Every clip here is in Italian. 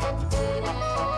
Música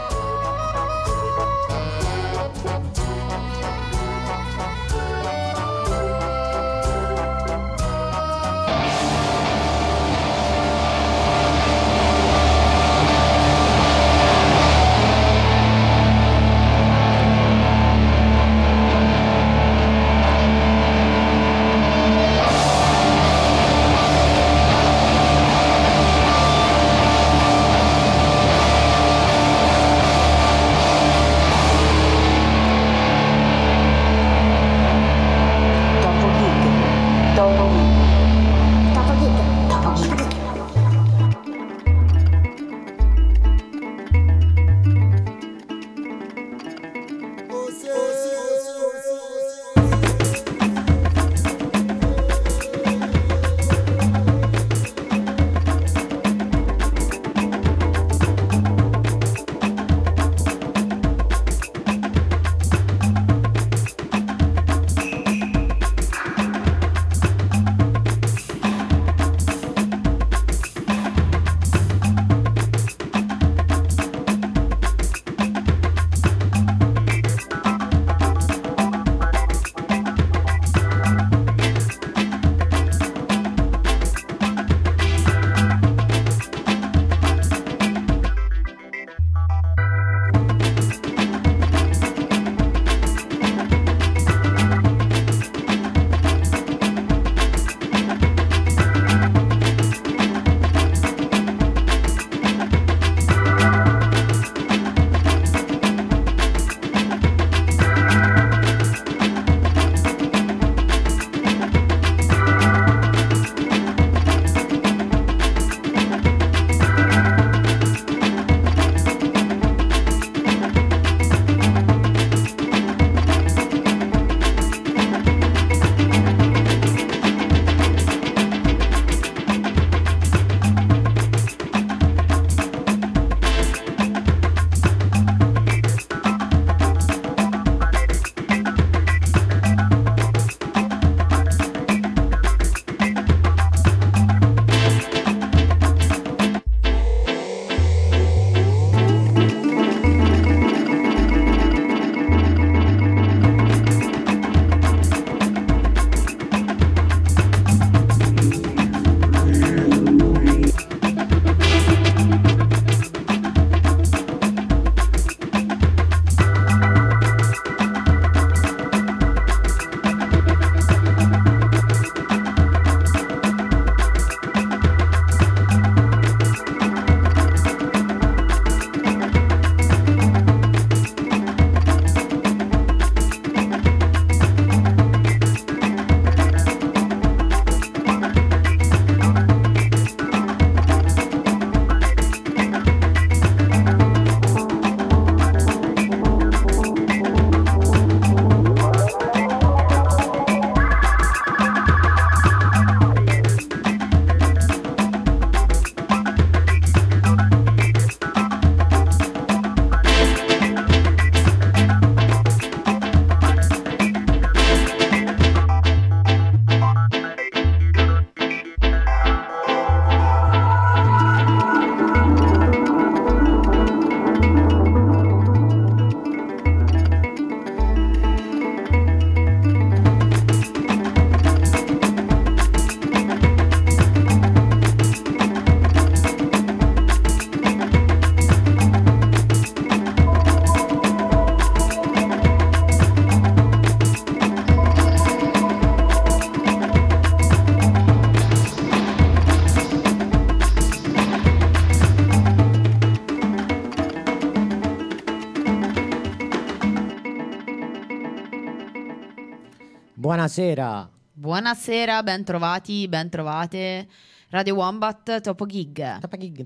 Buonasera. Buonasera, ben trovati, ben trovate. Radio Wombat. Topo Gig, Topo Gig.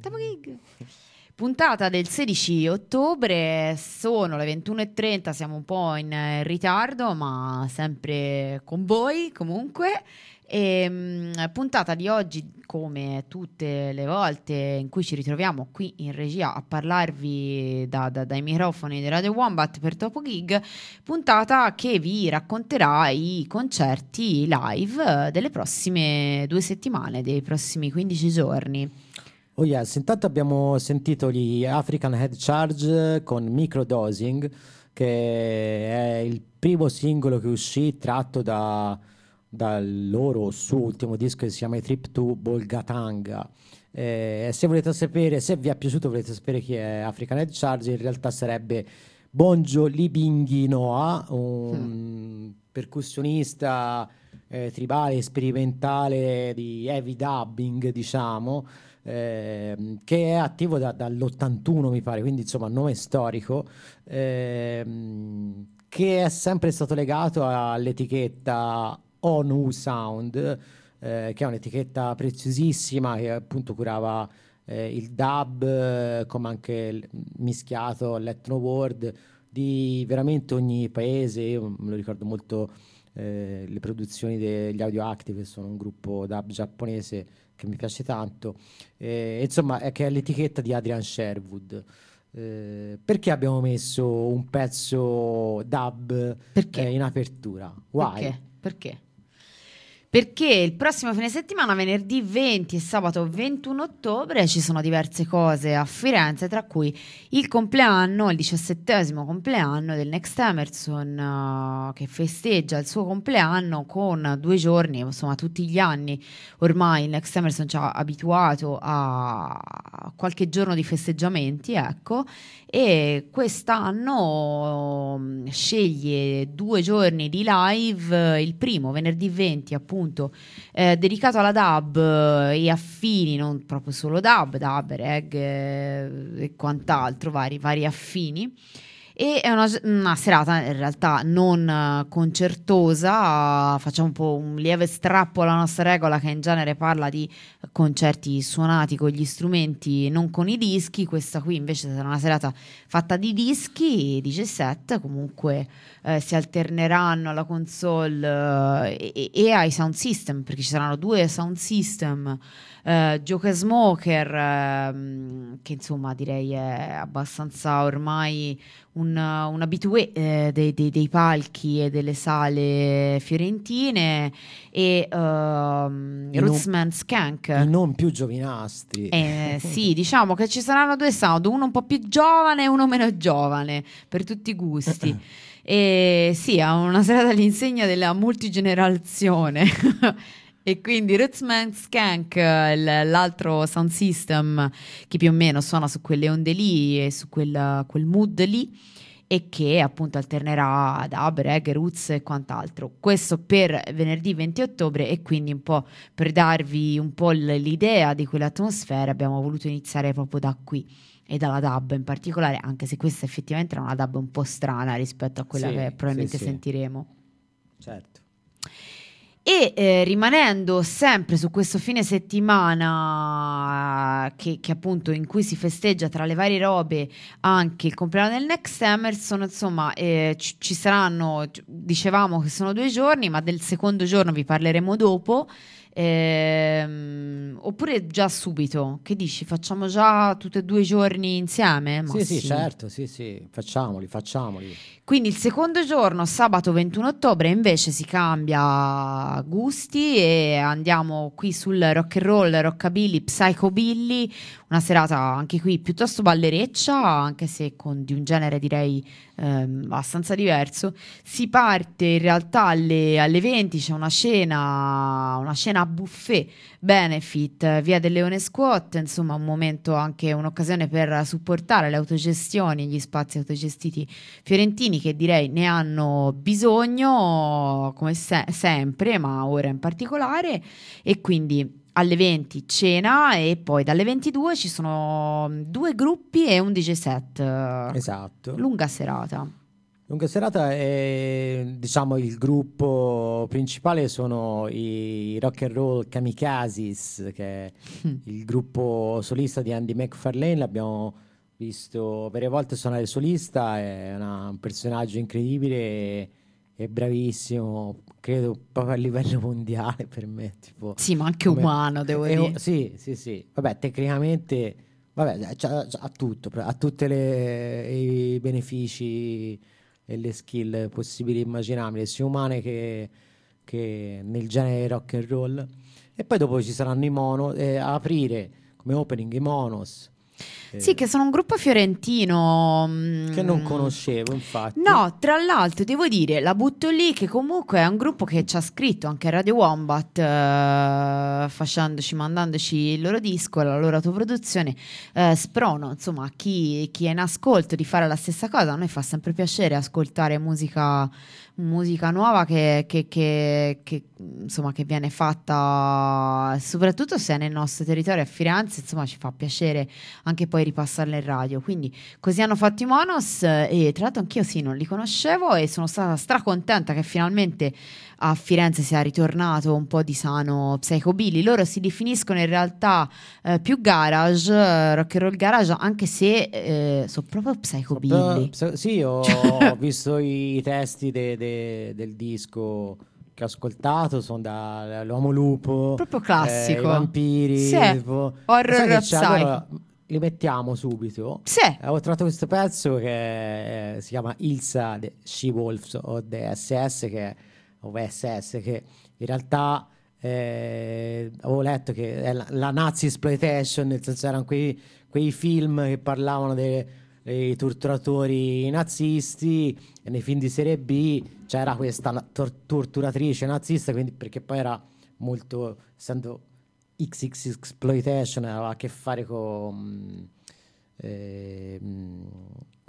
Topo Gig. Puntata del 16 ottobre, sono le 21.30, siamo un po' in ritardo, ma sempre con voi comunque. E, mh, puntata di oggi, come tutte le volte in cui ci ritroviamo qui in regia a parlarvi da, da, dai microfoni di Radio Wombat per Topo Gig, puntata che vi racconterà i concerti live delle prossime due settimane, dei prossimi 15 giorni. Oh yes, intanto abbiamo sentito gli African Head Charge con Microdosing, che è il primo singolo che uscì tratto da, dal loro suo ultimo disco che si chiama Trip to Bolgatanga. Eh, se volete sapere, se vi è piaciuto, volete sapere chi è African Head Charge, in realtà sarebbe Bonjo Libinghi Noah, un mm. percussionista eh, tribale, sperimentale di heavy dubbing, diciamo, eh, che è attivo da, dall'81 mi pare, quindi insomma nome storico, ehm, che è sempre stato legato all'etichetta ONU Sound, eh, che è un'etichetta preziosissima che appunto curava eh, il dub eh, come anche il mischiato all'ethno world di veramente ogni paese, io me lo ricordo molto eh, le produzioni degli Audio Active, che sono un gruppo dub giapponese che mi piace tanto, eh, insomma è che è l'etichetta di Adrian Sherwood. Eh, perché abbiamo messo un pezzo dub eh, in apertura? Why? Perché? Perché? Perché il prossimo fine settimana, venerdì 20 e sabato 21 ottobre, ci sono diverse cose a Firenze, tra cui il compleanno, il diciassettesimo compleanno del Next Emerson, uh, che festeggia il suo compleanno con due giorni, insomma tutti gli anni ormai il Next Emerson ci ha abituato a qualche giorno di festeggiamenti, ecco, e quest'anno um, sceglie due giorni di live, il primo venerdì 20 appunto eh, dedicato alla dub eh, e affini, non proprio solo dub, dub, reg eh, e quant'altro, vari, vari affini. E è una, una, serata in realtà non concertosa, facciamo un po' un lieve strappo alla nostra regola che in genere parla di concerti suonati con gli strumenti, non con i dischi, questa qui invece sarà una serata fatta di dischi, di set, comunque eh, si alterneranno alla console eh, e, e, ai sound system, perché ci saranno due sound system Uh, Joker Smoker, uh, che insomma direi è abbastanza ormai un, un abitué eh, dei, dei, dei, palchi e delle sale fiorentine, e uh, Rootsman Skank. I non più giovinastri. Eh, sì, diciamo che ci saranno due sound, uno un po' più giovane e uno meno giovane, per tutti i gusti. e sì, ha una serata all'insegna della multigenerazione. E quindi Rootsman Skank, l'altro sound system che più o meno suona su quelle onde lì e su quel, quel mood lì e che appunto alternerà dub, reggae, roots e quant'altro. Questo per venerdì 20 ottobre e quindi un po' per darvi un po' l'idea di quell'atmosfera abbiamo voluto iniziare proprio da qui e dalla dub in particolare, anche se questa effettivamente era una dub un po' strana rispetto a quella sì, che probabilmente sì, sì. sentiremo. Certo. E eh, rimanendo sempre su questo fine settimana che, che, appunto in cui si festeggia tra le varie robe anche il compleanno del Next Emerson, insomma eh, ci, ci saranno, dicevamo che sono due giorni, ma del secondo giorno vi parleremo dopo. Ehm, oppure già subito? Che dici? Facciamo già tutti e due i giorni insieme? Sì, sì, certo, sì, sì, facciamoli, facciamoli. Quindi il secondo giorno, sabato 21 ottobre, invece si cambia gusti e andiamo qui sul rock and roll, rockabilly, psychobilly, una serata anche qui piuttosto ballereccia, anche se con di un genere direi ehm, abbastanza diverso. Si parte in realtà alle, alle 20, c'è una scena, una scena buffet benefit, via del Leone Squat, insomma un momento anche un'occasione per supportare le autogestioni, gli spazi autogestiti fiorentini che direi ne hanno bisogno come se- sempre, ma ora in particolare e quindi alle 20 cena e poi dalle 22 ci sono due gruppi e un DJ set. Esatto. Lunga serata. Lunga serata è diciamo il gruppo principale sono i rock and roll Kamikazes che è il gruppo solista di Andy McFarlane. L'abbiamo visto varie volte suonare solista è una, un personaggio incredibile e, e, bravissimo credo proprio a livello mondiale per me tipo, sì ma anche come, umano devo è, dire. sì sì sì. Vabbè tecnicamente vabbè ha tutto ha tutti i benefici e le skill possibili e immaginabili, sia umane che, che, nel genere rock and roll. E poi dopo ci saranno i mono, eh, aprire, come opening i Monos. Sì, che sono un gruppo fiorentino. Che non mm, conoscevo, infatti. No, tra l'altro devo dire, la butto lì che comunque è un gruppo che ci ha scritto anche Radio Wombat, eh, facendoci, mandandoci il loro disco, la loro autoproduzione. Eh, sprono, insomma, a chi, chi è in ascolto di fare la stessa cosa. A noi fa sempre piacere ascoltare musica, musica nuova che, che- che- che, insomma, che viene fatta soprattutto se è nel nostro territorio a Firenze, insomma, ci fa piacere anche poi ripassarla in radio. Quindi così hanno fatto i Monos e tra l'altro anch'io sì, non li conoscevo e sono stata stracontenta che finalmente a Firenze sia ritornato un po' di sano psychobilly. Loro si definiscono in realtà eh, più garage, eh, rock and roll garage, anche se eh, sono proprio psychobilly. Però, sì, ho, Cioè- ho visto i testi de- de- del disco che ho ascoltato, sono da L'Uomo Lupo, Proprio classico. eh, i vampiri, Sì, tipo- horror psycho. Allora, li mettiamo subito. Sì, Eh, Ho trovato questo pezzo che eh, si chiama Ilsa the She-Wolves o The SS, che, o SS, che in realtà eh, avevo letto che è la, la Nazi exploitation, nel senso erano quei, quei film che parlavano de- dei torturatori nazisti e nei film di serie B c'era questa tor- torturatrice nazista, quindi perché poi era molto, essendo XX exploitation, aveva a che fare con... eh,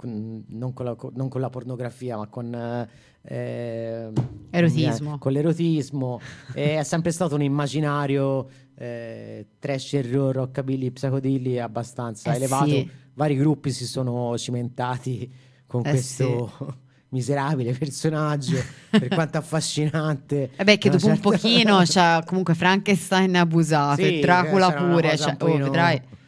con- non, con la, non con la pornografia, ma con eh, eh, Erotismo. eh, con l'erotismo. è sempre stato un immaginario eh, trash horror, rockabilly, psicodilly abbastanza Eh elevato. sì. Vari gruppi si sono cimentati con Eh questo miserabile personaggio, per quanto affascinante. Vabbè, che dopo un certa- pochino c'è comunque Frankenstein abusato Sì, e Dracula pure, cioè, un oh, vedrai. un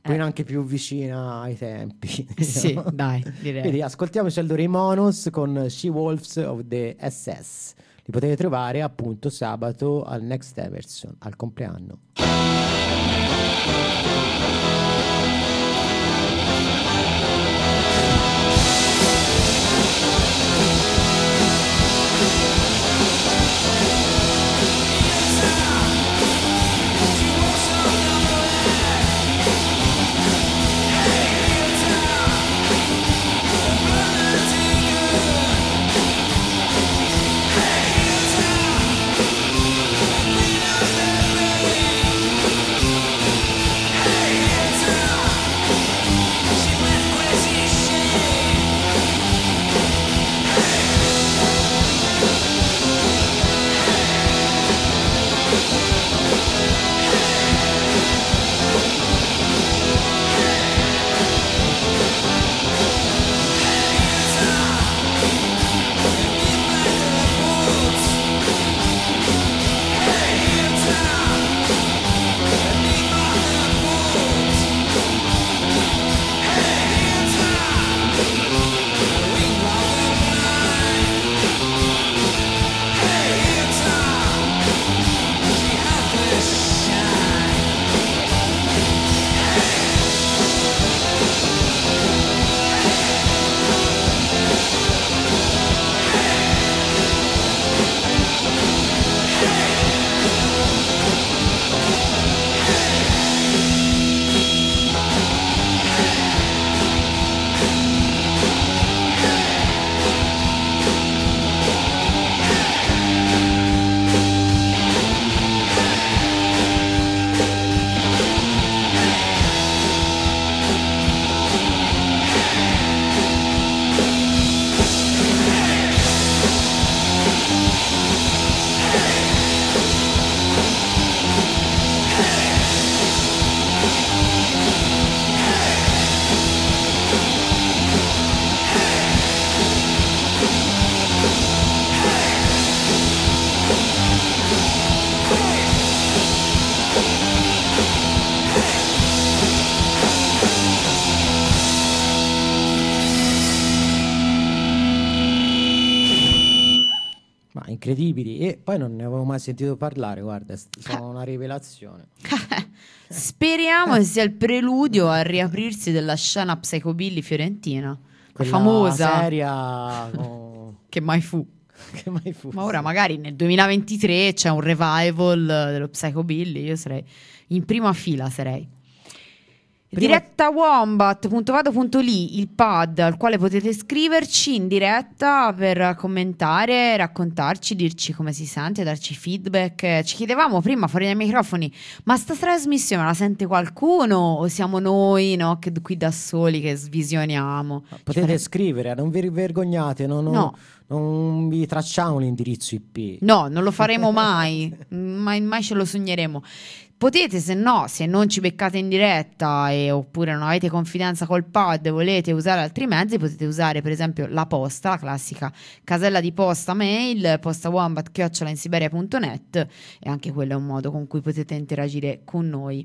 pochino Eh. anche più vicina ai tempi. Sì, diciamo. dai, direi. Quindi ascoltiamoci allora i Monos con She Wolves of the SS. Li potete trovare appunto sabato al Next Everson, al compleanno. Incredibili. E poi non ne avevo mai sentito parlare, guarda, sono una rivelazione. Speriamo che sia il preludio al riaprirsi della scena psychobilly fiorentina, la Quella famosa seria con- che mai fu. che mai fu. Ma ora magari nel 2023 c'è un revival dello psychobilly, io sarei in prima fila sarei. Prima- Diretta wombat.vado.li, il pad al quale potete scriverci in diretta per commentare, raccontarci, dirci come si sente, darci feedback. Ci chiedevamo prima fuori dai microfoni, ma sta trasmissione la sente qualcuno o siamo noi no, che qui da soli che svisioniamo? Potete fare- scrivere, non vi vergognate, non, non- No. non vi tracciamo l'indirizzo IP. No, non lo faremo mai, mai, mai ce lo sogneremo. Potete, se no, se non ci beccate in diretta e, oppure non avete confidenza col pod e volete usare altri mezzi, potete usare per esempio la posta, la classica casella di posta mail, postawombat.net e anche quello è un modo con cui potete interagire con noi.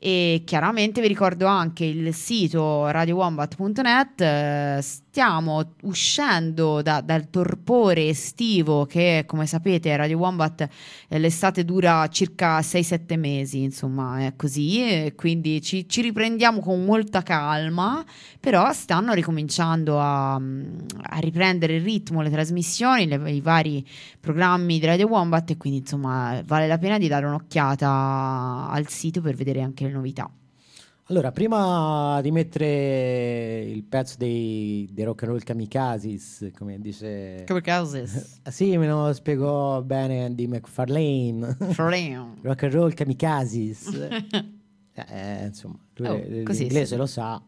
E chiaramente vi ricordo anche il sito radiowombat.net. eh, stiamo uscendo da- dal torpore estivo che, come sapete, Radio Wombat eh, l'estate dura circa 6-7 mesi, insomma, è così. quindi ci, ci riprendiamo con molta calma, però stanno ricominciando a, a riprendere il ritmo, le trasmissioni, le- i vari programmi di Radio Wombat e quindi insomma vale la pena di dare un'occhiata al sito per vedere anche le novità. Allora, prima di mettere il pezzo dei, dei rock and roll kamikazes, come dice... Ah, sì, me lo spiegò bene Andy McFarlane. rock and roll kamikazes. Eh, insomma, lui Oh, l'inglese sì. lo sa.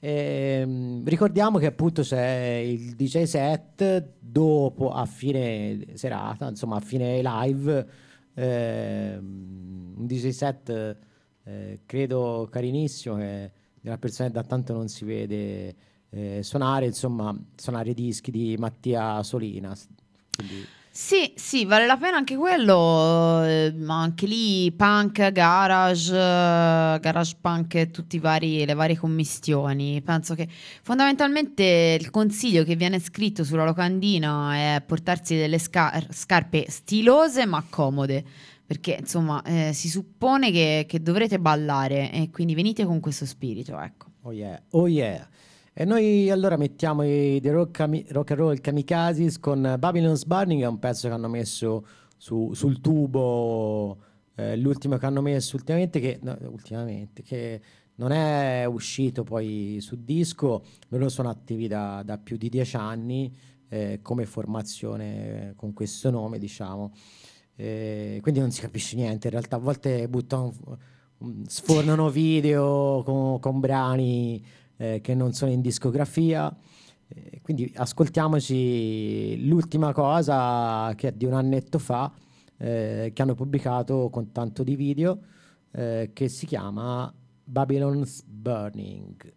Ehm, ricordiamo che appunto c'è il DJ set dopo, a fine serata, insomma a fine live, ehm, un DJ set eh, credo carinissimo, che una persona da tanto non si vede eh, suonare, insomma, suonare i dischi di Mattia Solinas. Quindi, Sì, sì, vale la pena anche quello, eh, ma anche lì punk, garage, eh, garage punk e tutte le varie commistioni. Penso che fondamentalmente il consiglio che viene scritto sulla locandina è portarsi delle scar- scarpe stilose ma comode, perché insomma eh, si suppone che, che dovrete ballare e quindi venite con questo spirito, ecco. oh yeah, oh yeah. E noi allora mettiamo i The Rock, rock and Roll Kamikazes con Babylon's Burning, è un pezzo che hanno messo su- sul tubo, eh, l'ultimo che hanno messo ultimamente, che, no, ultimamente, che non è uscito poi su disco, loro sono attivi da, da più di dieci anni eh, come formazione con questo nome, diciamo. Eh, quindi non si capisce niente, in realtà a volte buttano, sfornano video con, con brani eh, che non sono in discografia. Eh, quindi ascoltiamoci l'ultima cosa che è di un annetto fa, eh, che hanno pubblicato con tanto di video, eh, che si chiama. Babylon's burning.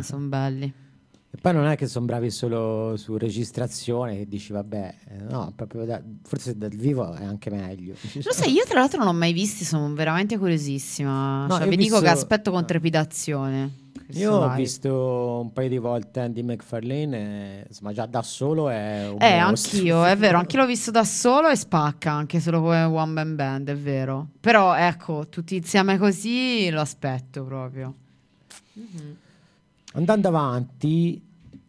Come sono belli. E poi non è che sono bravi solo su registrazione, che dici vabbè, no, proprio da- forse dal vivo è anche meglio. Lo sai, io tra l'altro non l'ho mai visti, sono veramente curiosissima. No, cioè, io vi ho dico che visto- aspetto con trepidazione. Io ho live. visto un paio di volte Andy McFarlane, e, insomma già da solo è un Eh, mostro. anch'io, è vero, anche l'ho visto da solo e spacca, anche solo come one man band, è vero. Però ecco, tutti insieme così lo aspetto proprio. Mhm. Andando avanti,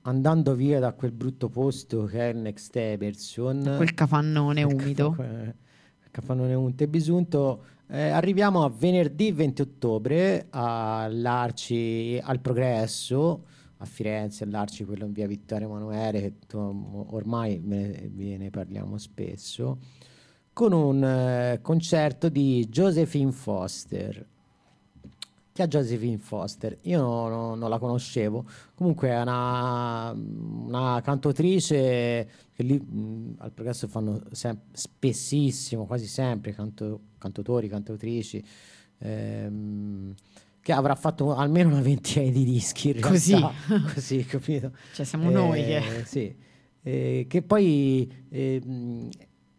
andando via da quel brutto posto che è il Next Eberson, Quel capannone umido. Eh, Capannone unto e bisunto. Eh, arriviamo a venerdì 20 ottobre all'Arci al Progresso a Firenze, all'Arci, quello in via Vittorio Emanuele, che tu- ormai ve ve ne parliamo spesso, con un eh, concerto di Josephine Foster. È Josephine Foster? Io no- no- non la conoscevo. Comunque è una, una cantautrice che lì mh, al progresso fanno sem- spessissimo, quasi sempre, canto- cantautori, cantautrici, ehm, che avrà fatto almeno una ventina di dischi Così. realtà. Così, capito? Cioè, siamo noi che... Eh, Sì. Eh, che poi eh,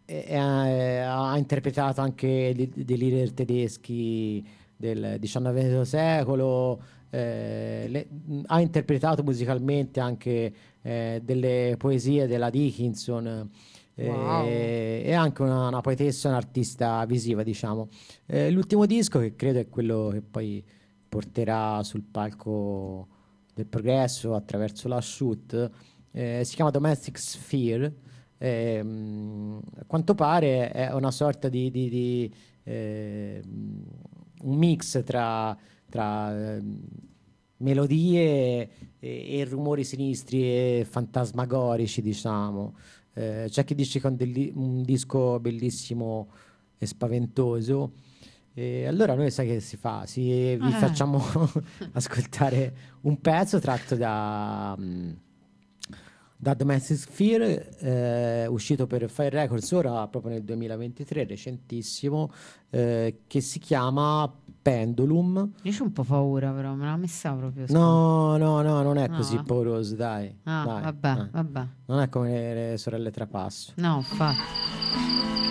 eh, ha interpretato anche dei leader tedeschi del XIX secolo, eh, le- ha interpretato musicalmente anche eh, delle poesie della Dickinson. eh, Wow. è anche una, una poetessa, un'artista visiva, diciamo. Eh, l'ultimo disco, che credo è quello che poi porterà sul palco del progresso attraverso la shoot, eh, si chiama Domestic Sphere. ehm, a quanto pare è una sorta di, di- di, ehm, un mix tra, tra ehm, melodie e, e rumori sinistri e fantasmagorici, diciamo. Eh, c'è chi dice che è un, delli- un disco bellissimo e spaventoso. E allora noi sai che si fa? Si, vi Eh. facciamo ascoltare un pezzo tratto da, mm, da Domestic Sphere, eh, uscito per Fire Records ora proprio nel 2023, recentissimo, eh, che si chiama Pendulum. Io c'ho un po' paura, però me l'ha messa proprio. No, no, no, non è No. così pauroso, dai. Ah, dai, vabbè, eh. vabbè. Non è come le, le sorelle Trapasso. No, infatti.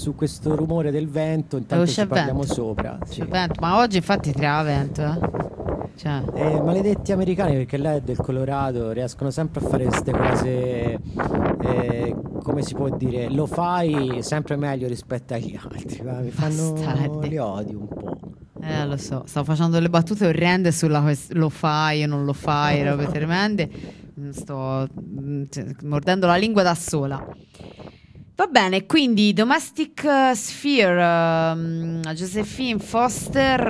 Su questo rumore del vento intanto c'è ci parliamo vento. sopra. sì. Ma oggi infatti tirava vento, eh. Cioè, Eh, maledetti americani perché lei è del Colorado, riescono sempre a fare queste cose, eh, come si può dire, lo fai sempre meglio rispetto agli altri, ma mi fanno, Bastardi. li odio un po'. eh, lo so, stavo facendo delle battute orrende sulla lo fai o non lo fai, robe tremende. Sto mm, cioè, mordendo la lingua da sola. Va bene, quindi Domestic eh, Sphere, ehm, Josephine Foster,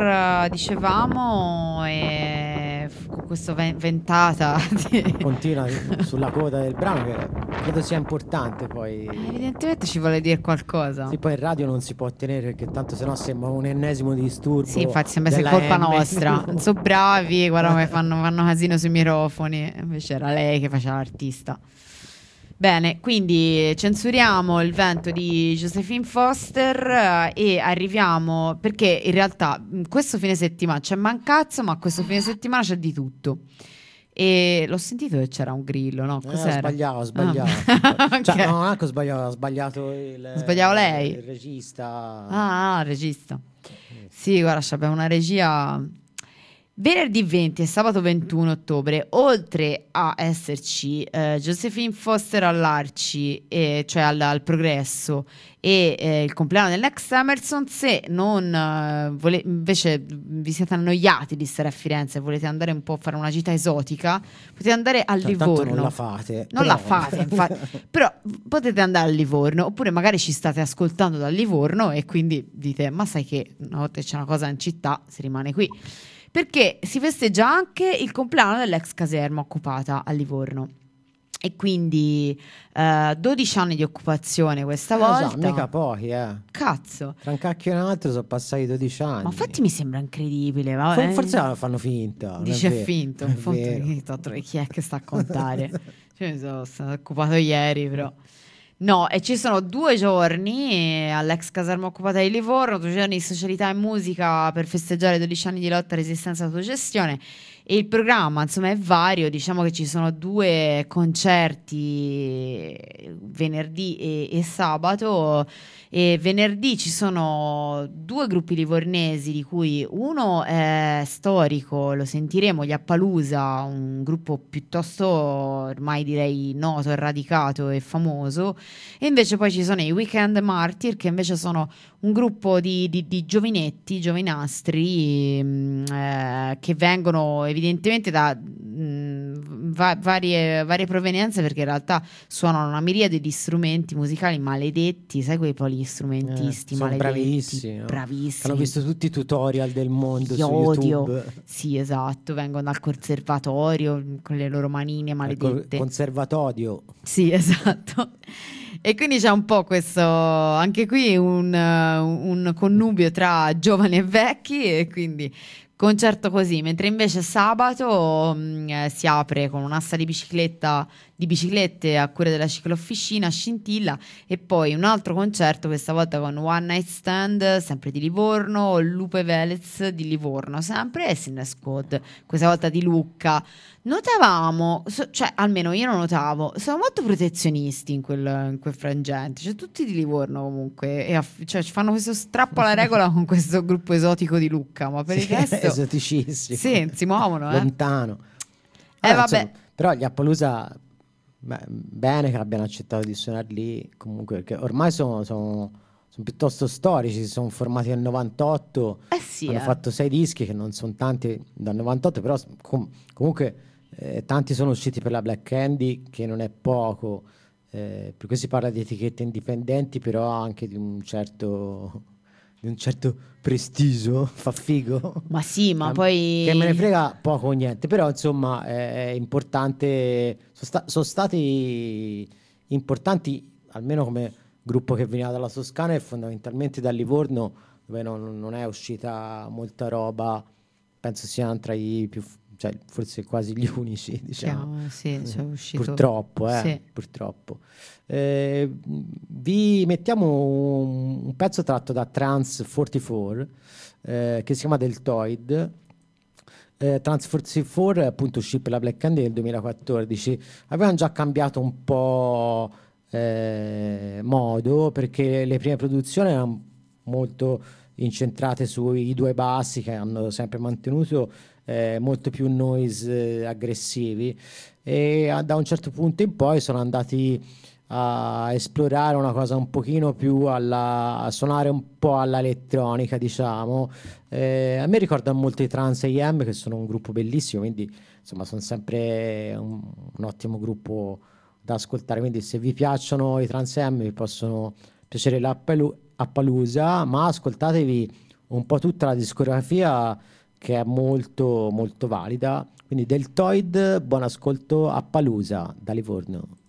eh, dicevamo, e con questo ven- ventata. di- Continua sulla coda del brano che credo sia importante poi. Eh, Evidentemente ci vuole dire qualcosa. Sì, poi in radio non si può tenere perché tanto sennò sembra un ennesimo disturbo. Sì, infatti sembra sia colpa M. nostra. Non so bravi, guarda come fanno, fanno casino sui microfoni. Invece era lei che faceva l'artista. Bene, quindi censuriamo il vento di Josephine Foster eh, e arriviamo perché in realtà questo fine settimana c'è mancazzo, ma questo fine settimana c'è di tutto. E l'ho sentito che c'era un grillo, no? Eh, Cos'era? sbagliato, ho sbagliato. Ah. Cioè, Ok. no, non è che ho sbagliato, ho sbagliato il, Sbagliavo lei? il regista. Ah, ah, regista. Sì, guarda, abbiamo una regia. Venerdì 20 e sabato 21 ottobre, oltre a esserci eh, Josephine Foster all'Arci, eh, cioè al, al Progresso, e eh, il compleanno del Next Emerson, se non eh, vole- invece vi siete annoiati di stare a Firenze e volete andare un po' a fare una gita esotica, potete andare a Cioè, Livorno. non la fate. Non però- la fate, infatti. Però potete andare a Livorno, oppure magari ci state ascoltando da Livorno e quindi dite: Ma sai che una volta c'è una cosa in città, si rimane qui. Perché si festeggia anche il compleanno dell'ex caserma occupata a Livorno. E quindi eh, 12 anni di occupazione questa Eh, so, volta. mica pochi, eh. Cazzo. Tra un cacchio e un altro sono passati 12 anni. Ma infatti mi sembra incredibile. For- vabbè. Forse la fanno finta. è Dice vero. finto, È in fondo, chi, è che sta a contare? Cioè, mi sono, sono occupato ieri, però. No, e ci sono due giorni eh, all'ex caserma occupata di Livorno, due giorni di socialità e musica per festeggiare i 12 anni di lotta, resistenza e autogestione. E il programma, insomma, è vario. Diciamo che ci sono due concerti eh, venerdì e, e sabato. E venerdì ci sono due gruppi livornesi, di cui uno è storico, lo sentiremo, gli Appalusa, un gruppo piuttosto ormai direi noto, radicato e famoso. E invece poi ci sono i Weekend Martyr, che invece sono un gruppo di, di- di giovinetti, giovinastri, mh, eh, che vengono evidentemente da mh, va- varie, varie provenienze, perché in realtà suonano una miriade di strumenti musicali maledetti, sai quei polistrumentisti Eh, maledetti, bravissimi, no? bravissimi. Hanno visto tutti i tutorial del mondo Io su odio. YouTube. Sì, esatto, vengono dal conservatorio con le loro manine maledette. conservatorio. Sì, esatto. E quindi c'è un po' questo, anche qui un, eh, un connubio tra giovani e vecchi e quindi concerto così, mentre invece sabato mh, eh, si apre con un'asta di bicicletta di biciclette a cura della ciclofficina Scintilla e poi un altro concerto questa volta con One Night Stand sempre di Livorno, Lupe Velez di Livorno sempre e Sinner Squad questa volta di Lucca notavamo, so- cioè almeno io lo notavo, sono molto protezionisti in quel, in quel frangente, cioè tutti di Livorno comunque, e aff- cioè, ci fanno questo strappo alla regola con questo gruppo esotico di Lucca, ma per il Sì, resto esoticissimo. sì, si muovono, eh. Lontano. Eh, vabbè. però gli Appaloosa beh, bene che abbiano accettato di suonare lì, comunque, perché ormai sono, sono- sono piuttosto storici, si sono formati nel 98, Eh sì, hanno eh. fatto sei dischi che non sono tanti dal 98, però com- comunque eh, tanti sono usciti per la Black Candy, che non è poco. Eh, per cui si parla di etichette indipendenti, però anche di un certo, di un certo prestigio, fa figo. Ma sì, ma Eh, poi... Che me ne frega poco o niente, però insomma è, importante, sono, sta- sono stati importanti almeno come gruppo che veniva dalla Toscana e fondamentalmente da Livorno dove non, non è uscita molta roba, penso siano tra i più, cioè forse quasi gli unici, diciamo. Chiaro, sì, c'è uscito... Purtroppo, eh, Sì. purtroppo. Eh, vi mettiamo un, un pezzo tratto da Trans 44 eh, che si chiama Deltoid. Eh, Trans 44 appunto uscì per la Black Candy nel 2014. Avevano già cambiato un po' eh, modo perché le prime produzioni erano molto incentrate sui due bassi che hanno sempre mantenuto eh, molto più noise eh, aggressivi e da un certo punto in poi sono andati a esplorare una cosa un pochino più alla, a suonare un po' all'elettronica, diciamo. Eh, a me ricordano molto i Trans AM, che sono un gruppo bellissimo, quindi insomma sono sempre un, un ottimo gruppo da ascoltare. Quindi se vi piacciono i Trans AM vi possono piacere l'Appalu- Appaloosa, ma ascoltatevi un po' tutta la discografia che è molto molto valida. Quindi Deltoid, buon ascolto a Palusa da Livorno.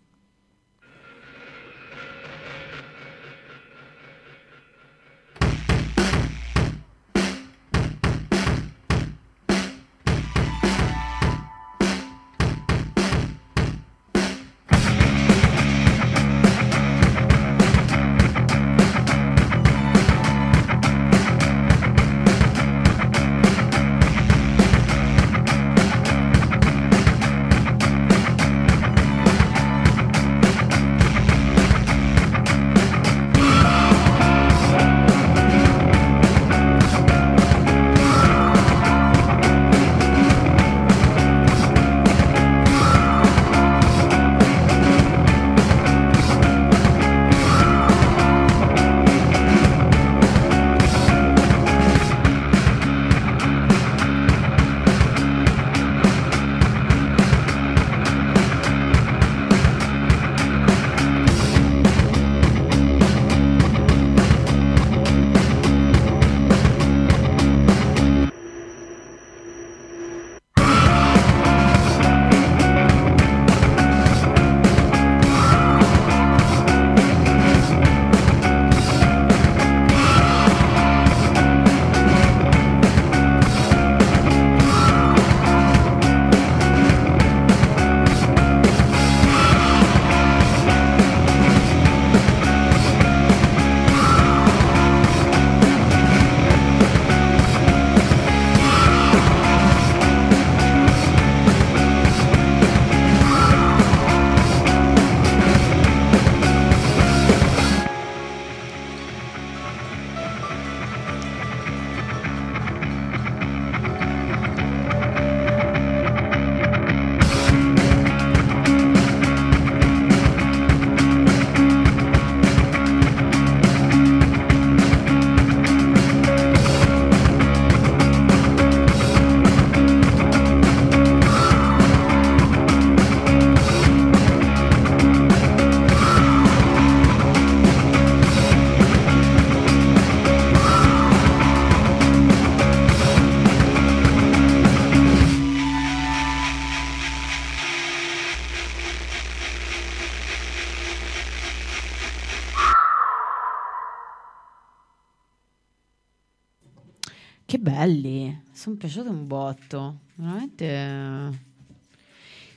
Sono piaciuti un botto, veramente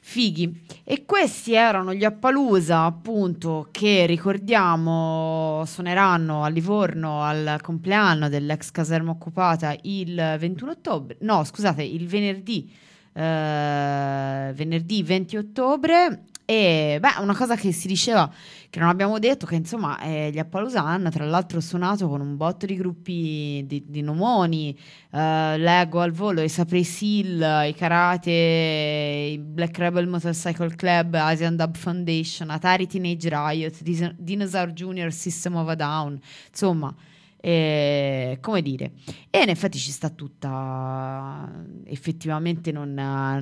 fighi. E questi erano gli Appalusa, appunto, che ricordiamo suoneranno a Livorno al compleanno dell'ex caserma occupata il 21 ottobre, no, scusate, il venerdì, eh, venerdì 20 ottobre. E beh, una cosa che si diceva che non abbiamo detto che insomma eh, gli Appalusa hanno tra l'altro suonato con un botto di gruppi di, di nomoni, eh, leggo al volo i Saprei Seal, i Karate, i Black Rebel Motorcycle Club, Asian Dub Foundation, Atari Teenage Riot, Dis- Dinosaur Junior, System of a Down, insomma. eh, come dire, e in effetti ci sta tutta, effettivamente non,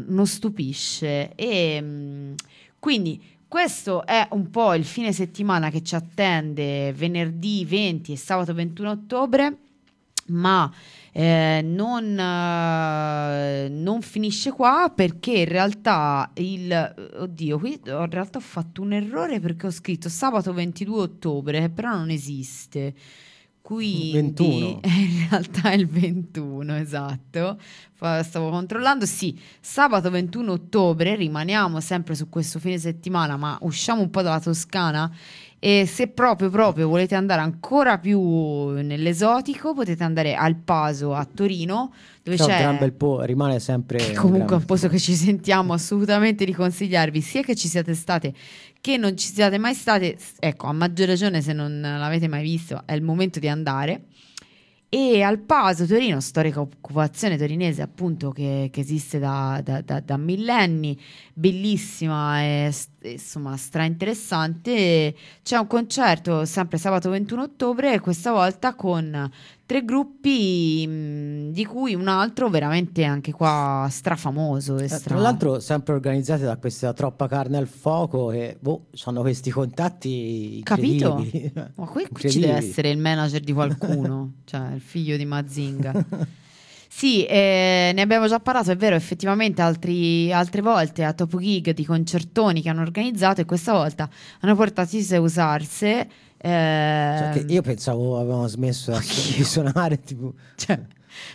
non stupisce. E mh, quindi questo è un po' il fine settimana che ci attende venerdì 20 e sabato 21 ottobre, ma eh, non, eh, non finisce qua perché in realtà il... Oddio, qui in realtà ho fatto un errore perché ho scritto sabato 22 ottobre, però non esiste. Quindi 21. in realtà è il 21, esatto. fa- stavo controllando. Sì, sabato 21 ottobre, rimaniamo sempre su questo fine settimana, ma usciamo un po' dalla Toscana. E se proprio, proprio volete andare ancora più nell'esotico, potete andare al Paso a Torino, dove C'è un gran bel po', rimane sempre che un comunque è un posto che ci sentiamo assolutamente di consigliarvi, sia che ci siate state che non ci siate mai state. Ecco, a maggior ragione se non l'avete mai visto, è il momento di andare. E al Paso Torino, storica occupazione torinese appunto che, che esiste da, da- da- da millenni, bellissima e e, insomma strainteressante, c'è un concerto sempre sabato 21 ottobre, questa volta con tre gruppi mh, di cui un altro veramente anche qua strafamoso. e Eh, stra- Tra l'altro sempre organizzate da questa troppa carne al fuoco che boh, hanno questi contatti Capito? Ma qui, qui ci deve essere il manager di qualcuno, cioè il figlio di Mazinga. Sì, eh, ne abbiamo già parlato, è vero, effettivamente altri- altre volte a Topo Gig di concertoni che hanno organizzato e questa volta hanno portato i Seusarse. Cioè, ehm, io pensavo avevano smesso di suonare tipo cioè,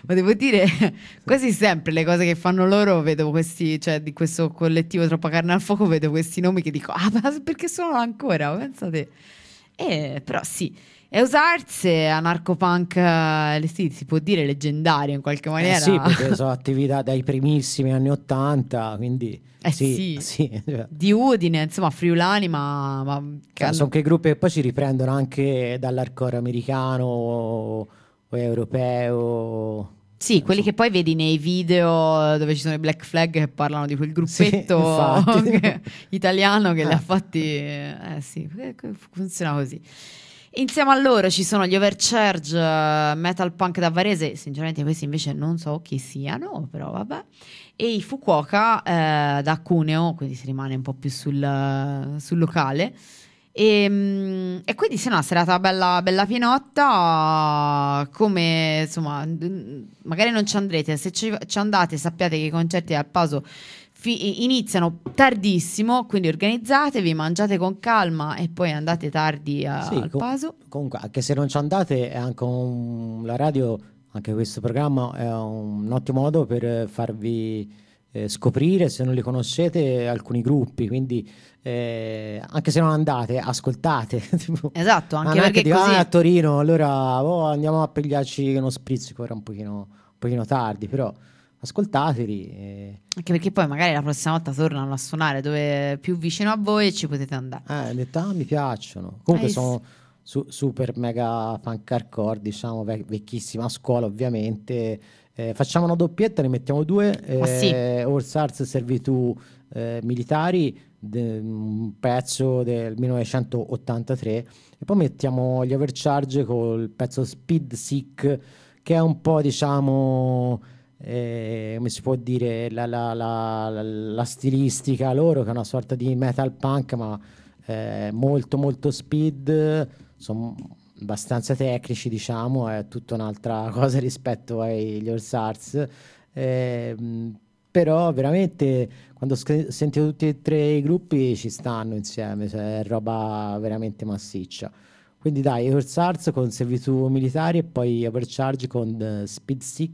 ma devo dire, quasi sempre le cose che fanno loro, vedo questi, cioè di questo collettivo Troppa Carne al Fuoco, vedo questi nomi che dico, ah, ma perché suonano ancora? Pensate. Eh, però sì, Eusarse, anarcopunk, eh, sì, si può dire leggendario in qualche Eh maniera. sì, perché sono attività dai primissimi anni 80, quindi Eh sì, sì. sì, cioè, Di Udine, insomma, friulani, ma... ma che hanno- sono quei gruppi che poi ci riprendono anche dall'hardcore americano o, europeo. Sì, quelli che poi vedi nei video dove ci sono i Black Flag che parlano di quel gruppetto che- italiano che li ha Eh. fatti. Eh sì, eh, funziona così. Insieme a loro ci sono gli Overcharge eh, Metal Punk da Varese, sinceramente questi invece non so chi siano, però vabbè. E i Fukuoka eh, da Cuneo, quindi si rimane un po' più sul, sul locale. E, mm, e quindi sì, una serata bella, bella pienotta, come insomma, mm, magari non ci andrete, se ci, ci andate sappiate che i concerti al Paso fi- iniziano tardissimo, quindi organizzatevi, mangiate con calma e poi andate tardi a- Sì, al co- Paso. Comunque, anche se non ci andate, è anche un- la radio, anche questo programma è un ottimo modo per farvi eh, scoprire, se non li conoscete, alcuni gruppi. Quindi, eh, anche se non andate, ascoltate. tipo, Esatto, anche perché dico, così... "Ah, a Torino, allora oh, andiamo a pigliarci uno sprizzico, era un pochino, un pochino tardi, però ascoltateli. eh. Anche perché poi magari la prossima volta tornano a suonare dove è più vicino a voi e ci potete andare. Eh, ho detto, ah, mi piacciono. Comunque Eh, sono su- super mega punk hardcore, diciamo, vec- vecchissima a scuola ovviamente. Eh, facciamo una doppietta, ne mettiamo due. Ah, sì. Eh, All Stars Servitù eh, Militari, de- un pezzo del 1983. E poi mettiamo gli Overcharge col pezzo Speed Sick, che è un po', diciamo... eh, come si può dire la, la- la- la- stilistica loro che è una sorta di metal punk ma eh, molto molto speed sono abbastanza tecnici diciamo è tutta un'altra cosa rispetto agli All Stars. Ehm, però veramente quando sc- sentite tutti e tre i gruppi ci stanno insieme cioè, è roba veramente massiccia. Quindi dai All Stars con servitù militari e poi Overcharge con eh, Speed Sick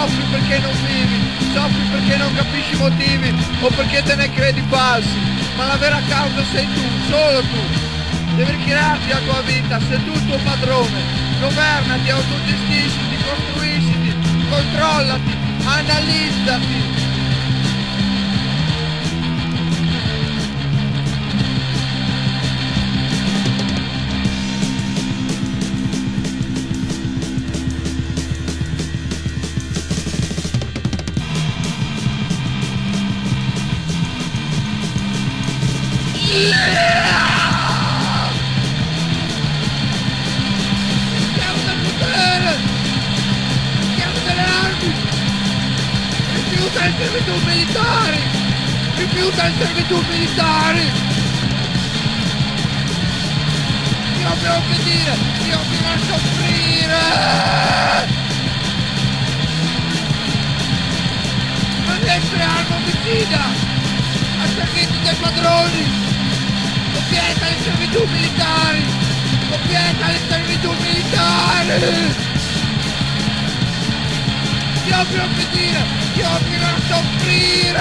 soffri perché non vivi, soffri perché non capisci i motivi o perché te ne credi falsi, ma la vera causa sei tu, solo tu. Devi crearti la tua vita, sei tu il tuo padrone, governati, autogestisciti, costruisciti, controllati, analizzati. Rifiuta le servitù militari! Io vi obbedire! Io vi non soffrire! Non essere arma omicida! A servizio dei padroni! Obietta le servitù militari! Obietta le servitù militari! Io vi obbedire! Io vi non soffrire!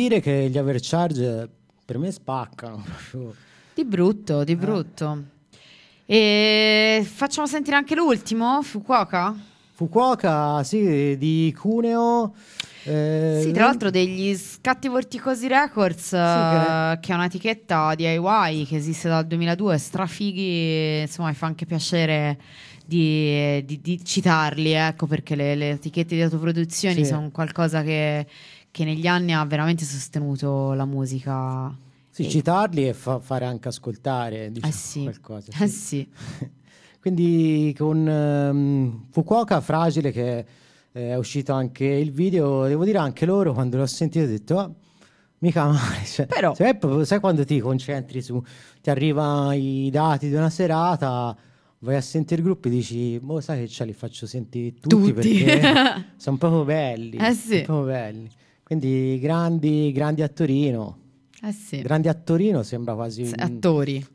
Dire che gli overcharge per me spaccano. Di brutto, Eh. di brutto. E facciamo sentire anche l'ultimo, Fukuoka? Fukuoka, sì, di Cuneo. eh, Sì, tra l'altro degli Scatti Vorticosi Records, eh, che è un'etichetta DIY che esiste dal 2002, strafighi, insomma mi fa anche piacere di, di- di citarli, ecco, perché le, le etichette di autoproduzioni Sì. sono qualcosa che, che negli anni ha veramente sostenuto la musica. Sì, E- citarli e fa- fare anche ascoltare diciamo, Eh sì, qualcosa. eh sì. sì. Quindi con ehm, Fukuoka Fragile che eh, è uscito anche il video, devo dire anche loro quando l'ho sentito ho detto "Ah, mica male, cioè, Però- sai, proprio- sai quando ti concentri su, ti arrivano i dati di una serata, vai a sentire il gruppo e dici, boh sai che ce li faccio sentire tutti, Tutti. perché sono proprio belli, Eh sì. sono proprio belli. Quindi grandi, grandi a Torino. Eh sì. Grandi a Torino sembra quasi S- Attori,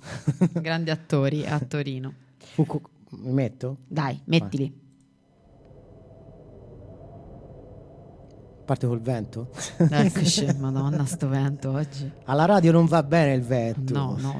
grandi attori a Torino. Fuku- Mi metto? Dai, mettili. Parte col vento? Eccoci, madonna, sto vento oggi. Alla radio non va bene il vento. No, no.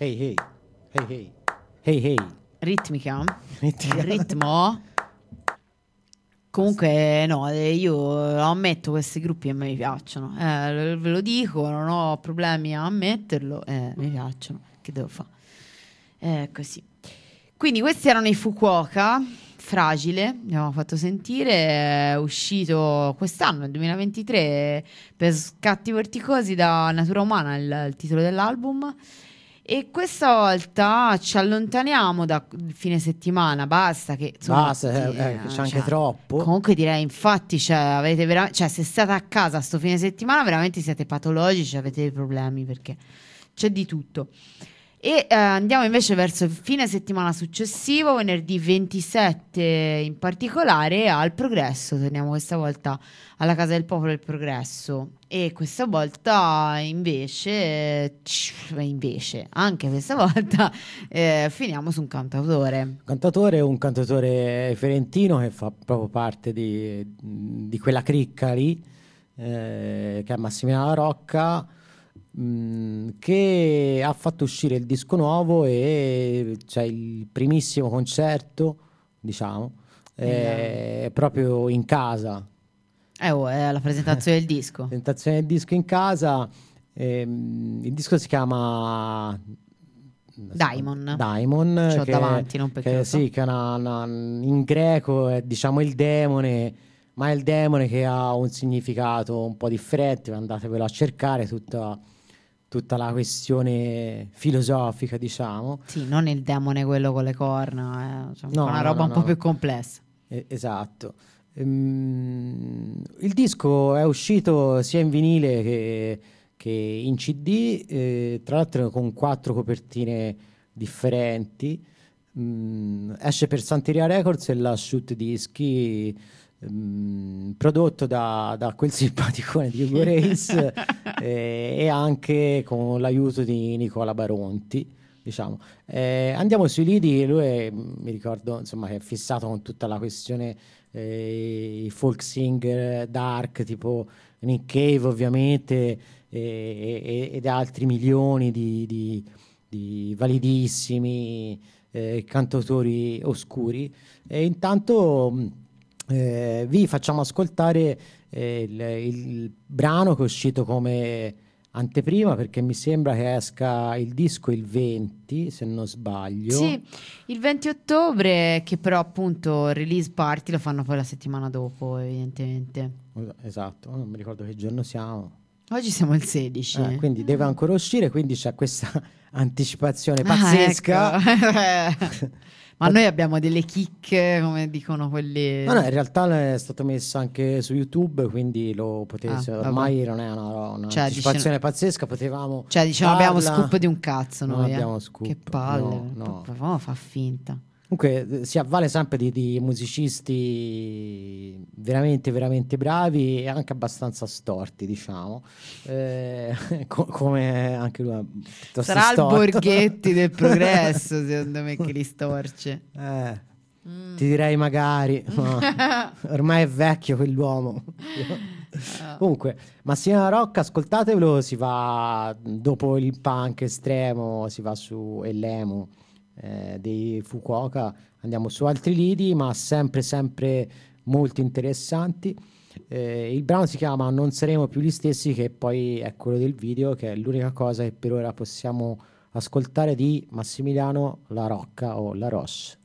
Hey hey, hey hey, hey hey. Ritmica? Il ritmo? Comunque no, eh, io ammetto questi gruppi a me mi piacciono, Eh, ve lo dico, non ho problemi a ammetterlo, eh, mi piacciono, che devo fare? Eh, così. Quindi questi erano i Fukuoka, Fragile, abbiamo fatto sentire, è uscito quest'anno, nel 2023, per Scatti Vorticosi da Natura Umana, il, il titolo dell'album. E questa volta ci allontaniamo dal fine settimana, basta che insomma, Basta, eh, eh, c'è cioè, anche troppo. Comunque direi, infatti, cioè, avete vera- cioè, se state a casa sto fine settimana, veramente siete patologici, avete dei problemi perché c'è di tutto. E eh, andiamo invece verso il fine settimana successivo, venerdì 27 in particolare, al Progresso. Torniamo questa volta alla Casa del Popolo del Progresso. E questa volta invece, invece anche questa volta, eh, finiamo su un cantautore. cantatore è un cantatore fiorentino che fa proprio parte di, di quella cricca lì, eh, che è Massimiliano Rocca, mh, che ha fatto uscire il disco nuovo e c'è il primissimo concerto, diciamo, eh, proprio in casa. Eh, oh, è la presentazione del disco. Presentazione del disco in casa. ehm, il disco si chiama Daimon. Daimon, Ce l'ho che- davanti, non perché che sì, che una- una- in greco è diciamo il demone, ma è il demone che ha un significato un po' differente, andatevelo a cercare tutta, tutta la questione filosofica, diciamo. Sì, non il demone quello con le corna, eh, cioè, No, una no, roba no, un po' più complessa. Eh, esatto. Ehm, il disco è uscito sia in vinile che, che in CD, eh, tra l'altro con quattro copertine differenti. Mm, esce per Santeria Records e la Shoot Dischi, mm, prodotto da, da quel simpaticone di Ugo Reis eh, e anche con l'aiuto di Nicola Baronti. Diciamo. Eh, andiamo sui lidi, lui è- mi ricordo insomma, che è fissato con tutta la questione eh, i folk singer dark tipo Nick Cave ovviamente ed altri milioni di, di- di validissimi eh, cantautori oscuri e intanto eh, vi facciamo ascoltare eh, il, il brano che è uscito come anteprima perché mi sembra che esca il disco il 20 se non sbaglio Sì, il 20 ottobre, che però appunto il release party lo fanno poi la settimana dopo, evidentemente. esatto non mi ricordo che giorno siamo Oggi siamo il 16. Eh, quindi deve ancora uscire quindi c'è questa anticipazione Ah, pazzesca ecco. Ma noi abbiamo delle chicche, come dicono quelli... No, no, in realtà è stato messo anche su YouTube, quindi lo potete, Ah, se vabbè. ormai non è una, una Cioè, anticipazione pazzesca, potevamo Cioè, diciamo, abbiamo farla. scoop di un cazzo Non noi. eh. abbiamo scoop, Che palle. no, no. Proprio fa finta. Comunque eh, si avvale sempre di, di musicisti veramente, veramente bravi e anche abbastanza storti, diciamo, Eh, co- come anche lui. piuttosto Sarà il storto. Borghetti del progresso, secondo me, che li storce. Eh, Mm. Ti direi magari, ma ormai è vecchio quell'uomo. Comunque, Massimo Rocca, ascoltatevelo, si va dopo il punk estremo, si va su e l'emo eh, dei Fukuoka, andiamo su altri lidi, ma sempre, sempre molto interessanti. Eh, il brano si chiama Non saremo più gli stessi, che poi è quello del video, che è l'unica cosa che per ora possiamo ascoltare di Massimiliano La Rocca o La Roche.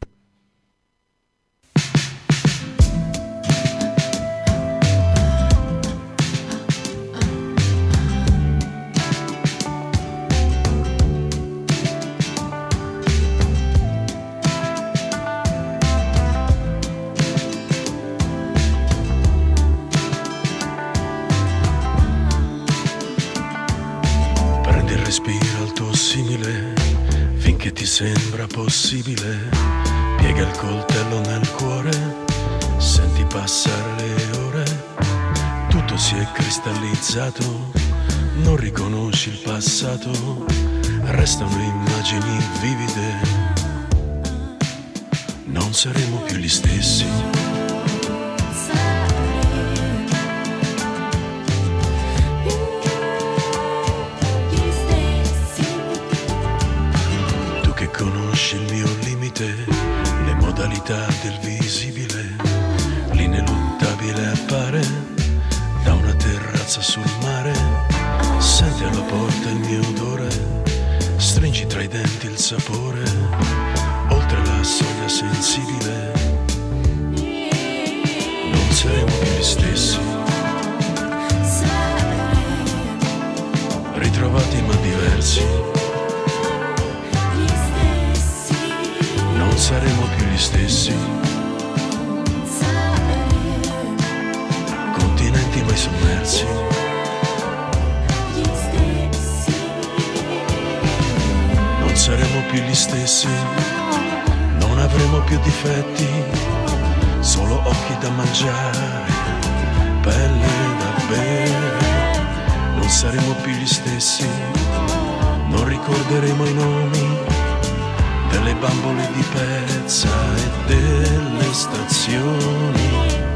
Finché ti sembra possibile. Piega il coltello nel cuore, senti passare le ore. Tutto si è cristallizzato, non riconosci il passato. Restano immagini vivide. Non saremo più gli stessi. Il sapore, oltre la soglia sensibile. Non saremo più gli stessi, ritrovati ma diversi. Non saremo più gli stessi, continenti mai sommersi. Più gli stessi, non avremo più difetti, solo occhi da mangiare, pelle da bere. Non saremo più gli stessi, non ricorderemo i nomi delle bambole di pezza e delle stazioni.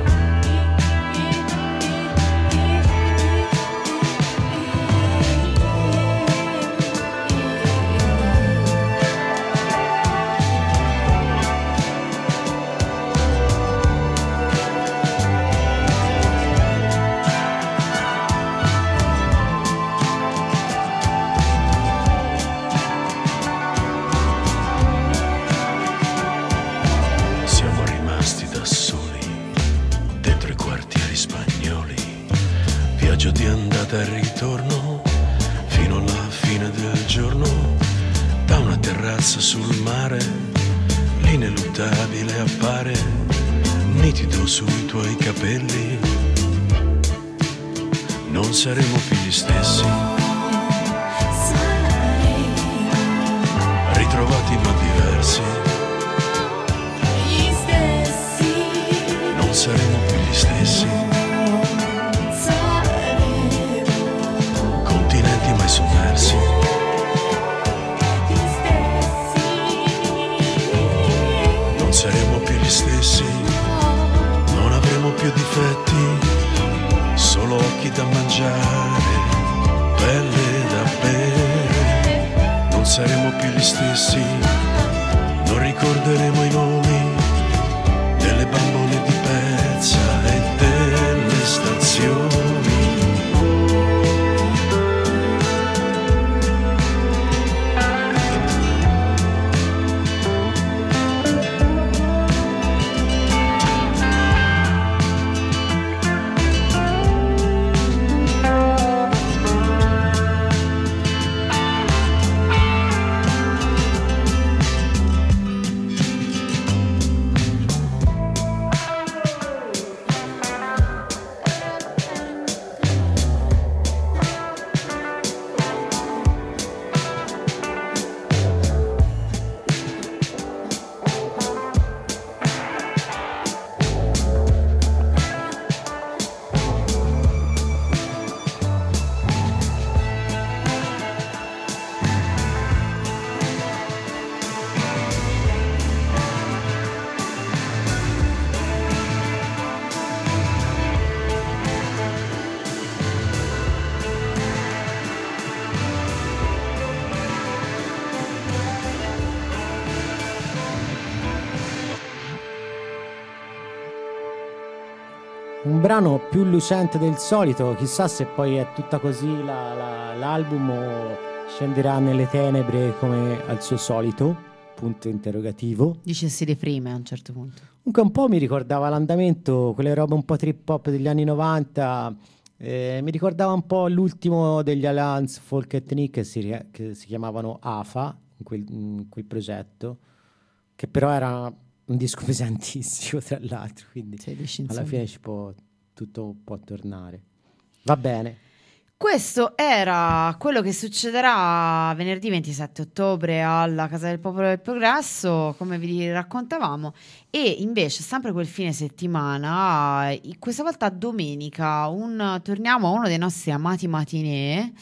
Brano più lucente del solito, chissà se poi è tutta così la- la- l'album o scenderà nelle tenebre come al suo solito, punto interrogativo. Dice si deprime a un certo punto. Comunque un po' mi ricordava l'andamento, quelle robe un po' trip hop degli anni 90, eh, mi ricordava un po' l'ultimo degli Alliance Folk Ethnic che si, che si chiamavano AFA in quel, in quel progetto, che però era un disco pesantissimo tra l'altro, quindi alla fine ci può, tutto può tornare. Va bene. Questo era quello che succederà venerdì 27 ottobre alla Casa del Popolo del Progresso, come vi raccontavamo, e invece sempre quel fine settimana, questa volta domenica, un- torniamo a uno dei nostri amati matinee,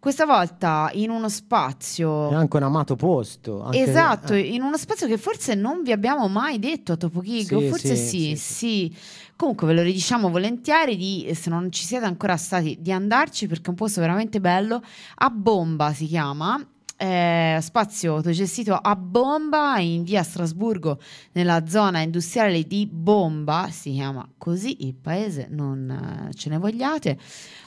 questa volta in uno spazio... È anche un amato posto. anche- Esatto, eh, in uno spazio che forse non vi abbiamo mai detto a Topo Gig, Sì, forse sì, sì, sì, sì. Comunque ve lo ridiciamo volentieri di, se non ci siete ancora stati, di andarci perché è un posto veramente bello. A Bomba si chiama. Eh, spazio autogestito a Bomba in via Strasburgo nella zona industriale di Bomba si chiama così il paese non eh, ce ne vogliate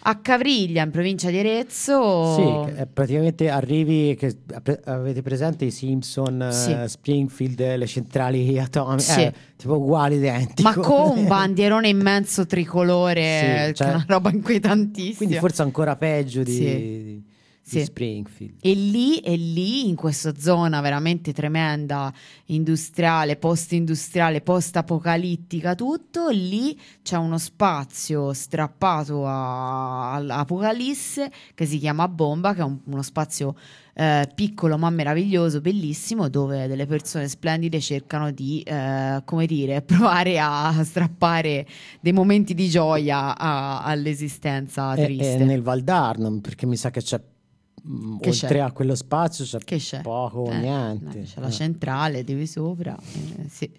a Cavriglia in provincia di Arezzo Sì, è praticamente arrivi che avete presente i Simpson, eh, Sì. Springfield, le centrali atomiche, Sì. eh, tipo uguali identico. Ma con un bandierone immenso tricolore, Sì, cioè- una roba inquietantissima. Quindi forse ancora peggio di, Sì. di. Springfield. E lì, e lì, in questa zona veramente tremenda, industriale, post-industriale, post-apocalittica, tutto, lì c'è uno spazio strappato all'Apocalisse che si chiama Bomba, che è un- uno spazio eh, piccolo ma meraviglioso, bellissimo, dove delle persone splendide cercano di, eh, come dire, provare a strappare dei momenti di gioia a- all'esistenza E, triste. e nel Valdarno, perché mi sa che c'è, Che oltre c'è? a quello spazio, c'è, Che c'è? poco o Eh, niente. C'è la Eh. centrale, devi sopra. eh, sì.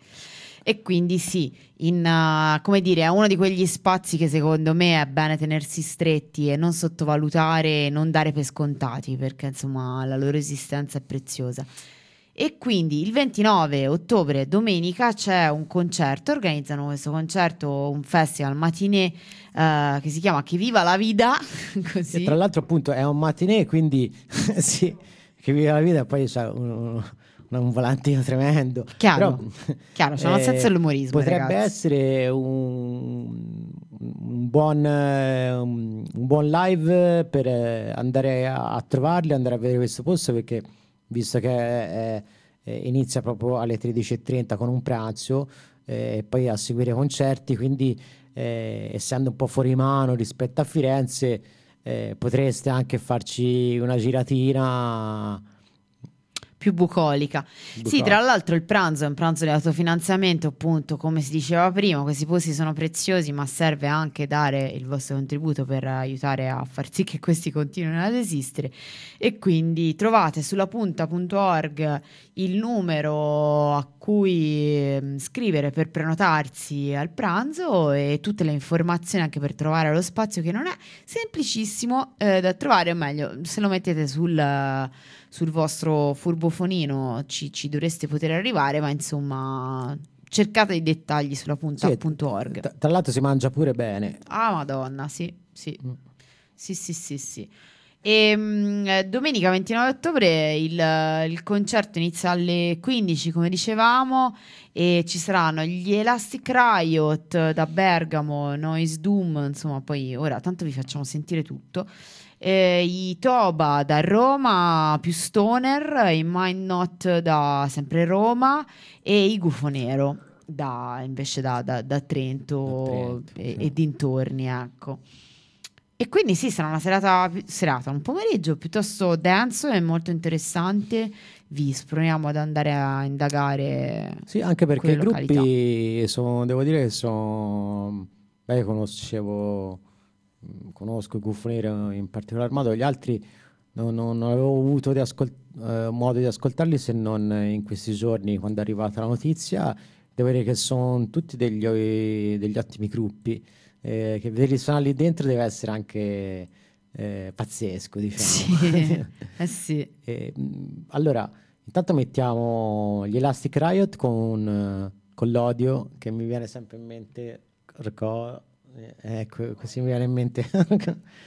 E quindi sì, in, uh, come dire, è uno di quegli spazi che secondo me è bene tenersi stretti e non sottovalutare non dare per scontati, perché insomma la loro esistenza è preziosa. E quindi il 29 ottobre, domenica, c'è un concerto, organizzano questo concerto, un festival matinee eh, che si chiama Che viva la vida, così. E tra l'altro appunto è un matinee, quindi sì, che vive la vita e poi c'è un, un- un volantino tremendo. Chiaro, Però, chiaro, c'è eh, senso dell'umorismo, Potrebbe ragazzi. essere un, un buon, un buon live per andare a, a trovarli, andare a vedere questo posto perché visto che eh, eh, inizia proprio alle 13.30 con un pranzo eh, e poi a seguire concerti, quindi eh, essendo un po' fuori mano rispetto a Firenze eh, potreste anche farci una giratina. Più bucolica. Sì, Bucolica. tra l'altro il pranzo è un pranzo di autofinanziamento, appunto, come si diceva prima, questi posti sono preziosi, ma serve anche dare il vostro contributo per aiutare a far sì che questi continuino ad esistere. E quindi trovate sulla punta.org il numero a cui ehm, scrivere per prenotarsi al pranzo e tutte le informazioni anche per trovare lo spazio che non è semplicissimo eh, da trovare, o meglio, se lo mettete sul, sul vostro furbofonino ci, ci dovreste poter arrivare, ma insomma cercate i dettagli sulla punta.org. Tra, tra l'altro si mangia pure bene. Ah, madonna, sì, sì. Mm. Sì, sì, sì, sì. E, mm, eh, domenica 29 ottobre il, il concerto inizia alle 15, come dicevamo, e ci saranno gli Elastic Riot da Bergamo, Noise Doom, insomma, poi ora tanto vi facciamo sentire tutto. Eh, I Toba da Roma, più Stoner, i Mind Not da sempre Roma e i Gufo Nero da, invece da, da- da Trento, Trento, e, sì. e dintorni, ecco. E quindi sì, sarà una serata, serata, un pomeriggio piuttosto denso e molto interessante. Vi sproniamo ad andare a indagare. Sì, anche perché i gruppi sono, devo dire che sono, beh, conoscevo, conosco i Guffonero in particolar modo, gli altri non, non- avevo avuto di ascol- eh, modo di ascoltarli se non in questi giorni quando è arrivata la notizia. Devo dire che sono tutti degli, degli ottimi gruppi, eh, che vederli suonare lì dentro deve essere anche eh, pazzesco, diciamo. Sì, eh sì. E, mh, allora, intanto mettiamo gli Elastic Riot con, eh, con l'odio che mi viene sempre in mente. ricor- eh, ecco, così mi viene in mente.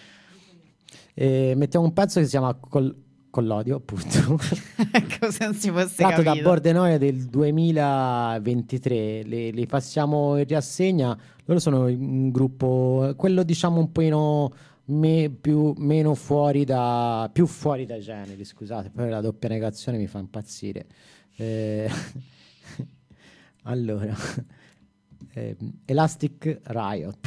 E mettiamo un pezzo che si chiama Col, con l'odio, appunto. Come se non si fosse Tratto da capito. Bordenoia del 2023. Li, li passiamo in rassegna. Loro sono un gruppo, quello diciamo un pochino me- più, meno fuori da, più fuori dai generi, scusate, poi la doppia negazione mi fa impazzire. Eh, allora, ehm, Elastic Riot.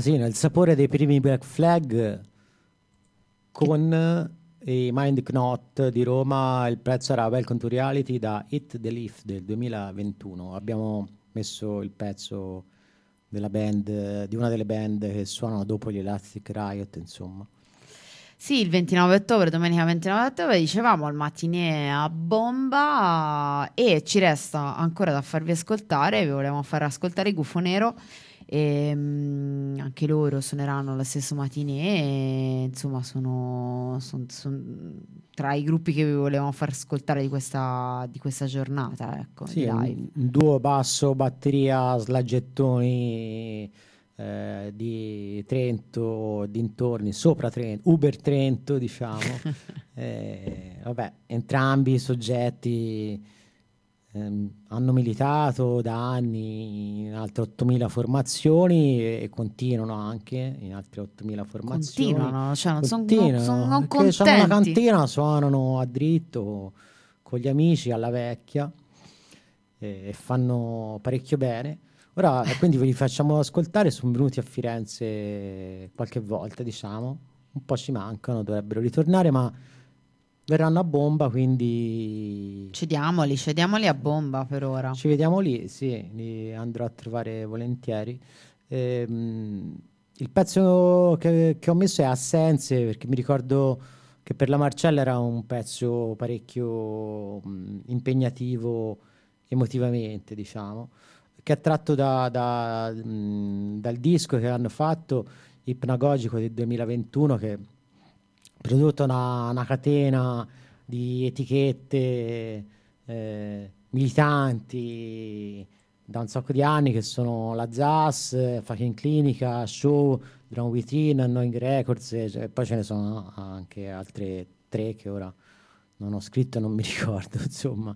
Casino. Il sapore dei primi Black Flag con i Mind Knot di Roma, il prezzo era Welcome to Reality da Hit the Leaf del 2021. Abbiamo messo il pezzo della band, di una delle band che suonano dopo gli Elastic Riot, insomma. Sì, il 29 ottobre, domenica 29 ottobre, dicevamo al mattinè a bomba e ci resta ancora da farvi ascoltare, vi volevamo far ascoltare Gufo Nero e mm, anche loro suoneranno lo stesso mattinè e, insomma sono, son- son tra i gruppi che vi volevamo far ascoltare di questa, di questa giornata, ecco, Sì, un, un duo basso, batteria, slaggettoni eh, di Trento, dintorni, sopra Trento, Uber Trento, diciamo. Eh, vabbè, entrambi soggetti ehm, hanno militato da anni in altre 8.000 formazioni e, e continuano anche in altre 8.000 formazioni. Continuano, cioè non sono Continuano, non perché c'hanno una contenti. cantina, suonano a dritto con gli amici alla vecchia e e fanno parecchio bene. Ora, eh, quindi ve li facciamo ascoltare, sono venuti a Firenze qualche volta, diciamo, un po' ci mancano, dovrebbero ritornare, ma verranno a bomba, quindi Cediamoli, cediamoli a bomba per ora. ci vediamo lì, sì, li andrò a trovare volentieri. Ehm, il pezzo che, che ho messo è Assenze, perché mi ricordo che per la Marcella era un pezzo parecchio mh, impegnativo emotivamente, diciamo, che è tratto da- da, mh, dal disco che hanno fatto, Ipnagogico del 2021, che prodotto una, una catena di etichette eh, militanti da un sacco di anni che sono la ZAS, Fucking Clinica, Show, Drum Within, Annoying Records e cioè, poi ce ne sono anche altre tre che ora non ho scritto e non mi ricordo insomma.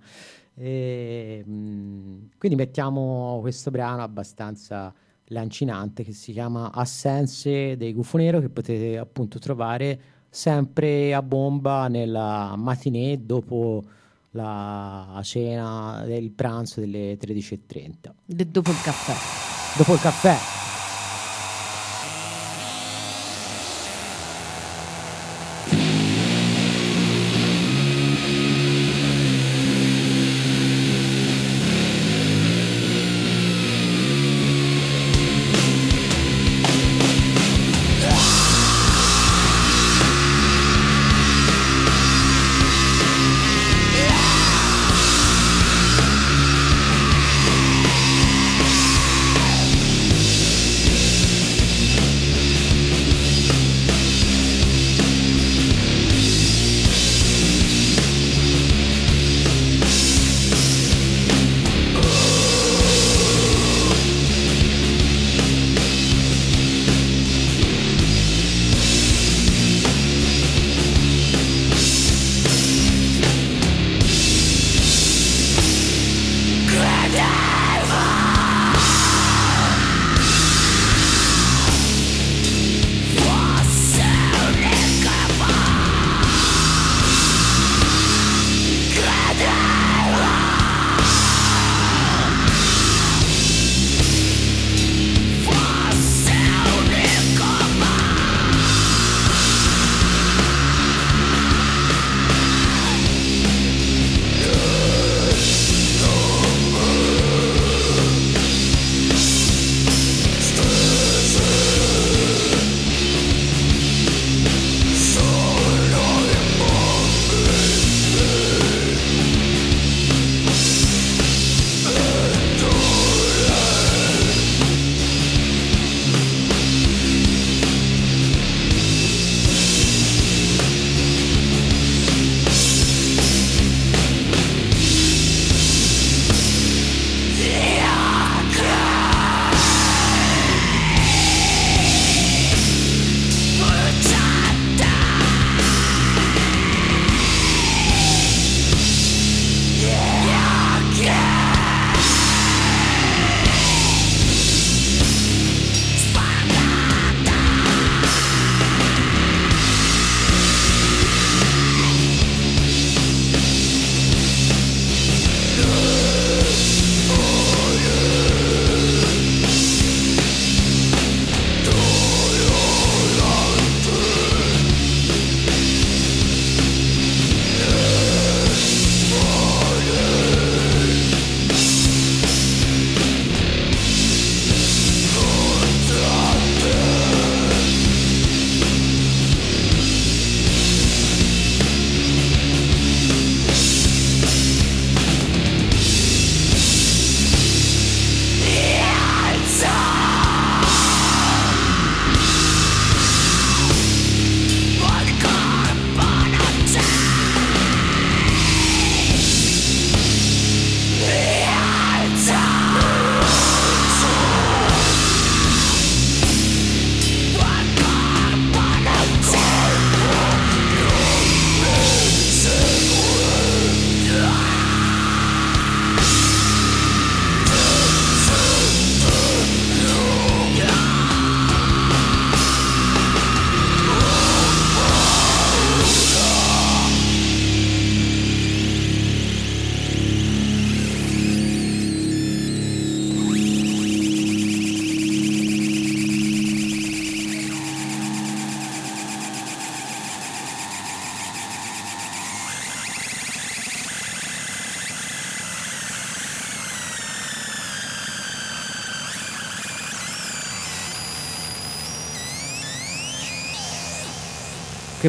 E, mh, quindi mettiamo questo brano abbastanza lancinante che si chiama Assenze dei Gufo Nero che potete appunto trovare sempre a bomba nella matinée dopo la cena del pranzo delle 13.30 D- dopo il caffè. dopo il caffè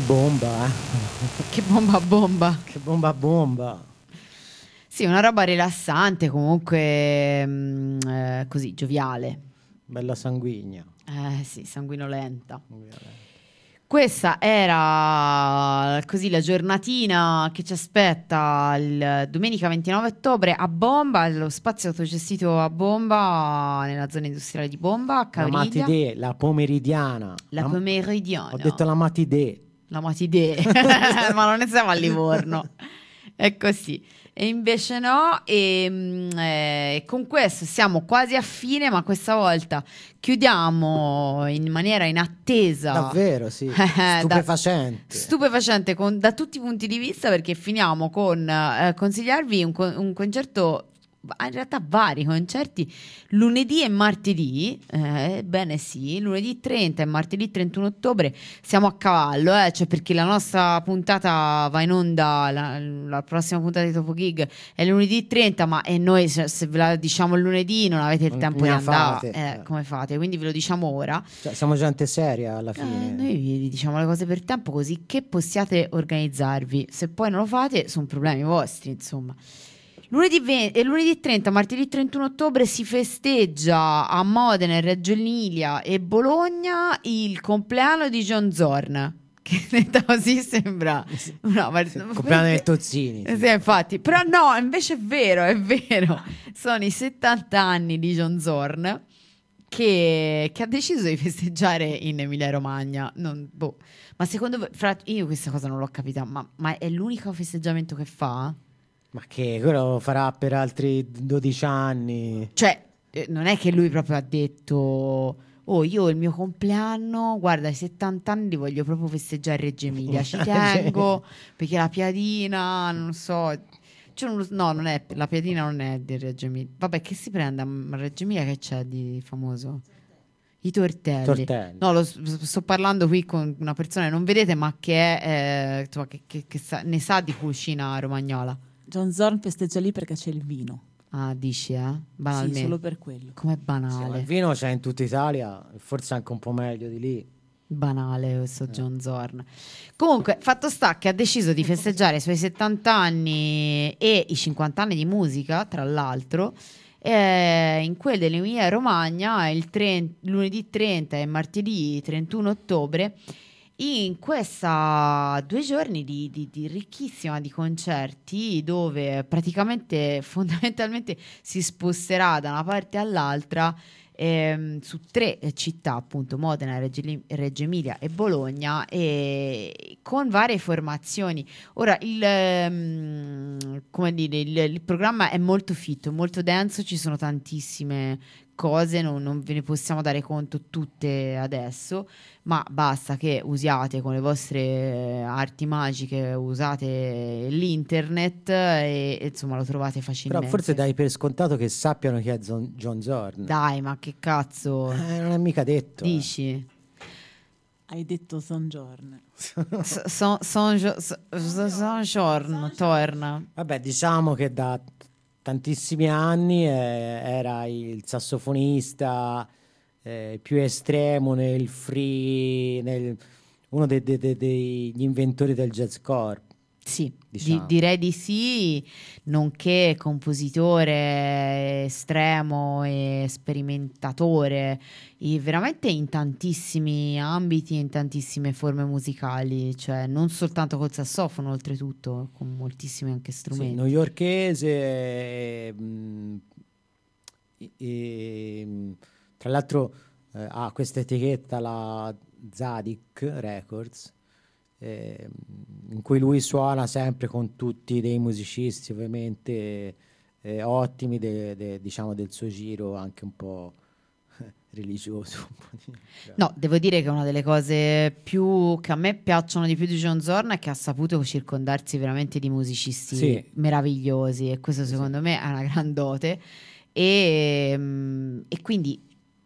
bomba, eh. Che bomba bomba. Che bomba bomba. Sì, una roba rilassante, comunque mm, eh, così, gioviale. Bella sanguigna. Eh sì, sanguinolenta. Questa era così la giornatina che ci aspetta il domenica 29 ottobre a Bomba, lo spazio autogestito a Bomba, nella zona industriale di Bomba, a La Cavriglia. matidè, la pomeridiana. La La- pomeridiana. Ho detto la matidè. La matidè, ma non ne siamo a Livorno. È così. E invece no, e mm, eh, con questo siamo quasi a fine, ma questa volta chiudiamo in maniera in attesa. Davvero, sì. Da- Stupefacente. Stupefacente con- da tutti i punti di vista perché finiamo con eh, consigliarvi un, un concerto, in realtà vari concerti, lunedì e martedì, eh, bene sì, lunedì 30 e martedì 31 ottobre siamo a cavallo, eh, cioè perché la nostra puntata va in onda, la, la prossima puntata di Topo Gig è lunedì 30, ma e noi se, se ve la diciamo il lunedì non avete il tempo ne di andare, eh, eh. come fate? Quindi ve lo diciamo ora. Cioè, siamo gente seria alla Eh, fine. noi vi diciamo le cose per tempo così che possiate organizzarvi. Se poi non lo fate, sono problemi vostri, insomma. Lunedì, 20 e lunedì 30, martedì 31 ottobre si festeggia a Modena, Reggio Emilia e Bologna il compleanno di John Zorn. Che detta così sembra una ma- compleanno perché- Tozzini. eh, sì, infatti, però no, invece è vero, è vero. Sono i 70 anni di John Zorn che, che ha deciso di festeggiare in Emilia Romagna. Non- boh. Ma secondo voi, fra- io questa cosa non l'ho capita, ma, ma è l'unico festeggiamento che fa? Ma che quello farà per altri 12 anni. Cioè, eh, non è che lui proprio ha detto. Oh, io il mio compleanno, guarda, i 70 anni li voglio proprio festeggiare a Reggio Emilia. Ci tengo perché la piadina, non so. cioè, no, non è la piadina, non è di Reggio Emilia. Vabbè, che si prende a Reggio Emilia? Che c'è di famoso? I tortelli. Tortelli. No, lo sto parlando qui con una persona che non vedete, ma che, è, eh, che, che- che sa- ne sa di cucina romagnola. John Zorn festeggia lì perché c'è il vino. Ah, dici, eh? Sì, Banalmente. solo per quello. Com'è Sì, ma banale. il vino c'è in tutta Italia, forse anche un po' meglio di lì. Banale questo John Zorn. Comunque, fatto sta che ha deciso di festeggiare i suoi 70 anni e i 50 anni di musica, tra l'altro, eh, in quel dell'Emilia Romagna il tre- lunedì 30 e martedì 31 ottobre. In questa due giorni di, di- di ricchissima di concerti dove praticamente fondamentalmente si sposterà da una parte all'altra ehm, su tre città, appunto Modena, Reggio, Reggio Emilia e Bologna, e con varie formazioni. Ora, il, ehm, dire, il, il programma è molto fitto, molto denso, ci sono tantissime cose, non, non ve ne possiamo dare conto tutte adesso, ma basta che usiate con le vostre eh, arti magiche, usate l'internet e, e, insomma lo trovate Però facilmente. forse dai per scontato che sappiano chi è Zon- John Zorn. Dai, ma che cazzo Eh, non è mica detto. eh. dici? Hai detto John Zorn. S- son- son son giorno, torna. Vabbè, diciamo che da tantissimi anni eh, era il sassofonista eh, più estremo nel free, nel- uno dei- dei- dei- degli inventori del jazzcore. Sì, di- Diciamo. direi di sì, nonché compositore estremo e sperimentatore, e veramente in tantissimi ambiti, in tantissime forme musicali, cioè non soltanto col sassofono, oltretutto, con moltissimi anche Sì, strumenti. newyorkese, eh, mh, e- e, mh, tra l'altro eh, ha questa etichetta, la Zadig Records, eh, in cui lui suona sempre con tutti dei musicisti ovviamente eh, ottimi de- de- diciamo del suo giro anche un po' religioso. No, devo dire che una delle cose più che a me piacciono di più di John Zorn è che ha saputo circondarsi veramente di musicisti Sì. meravigliosi e questo secondo me è una gran dote e, mm, e quindi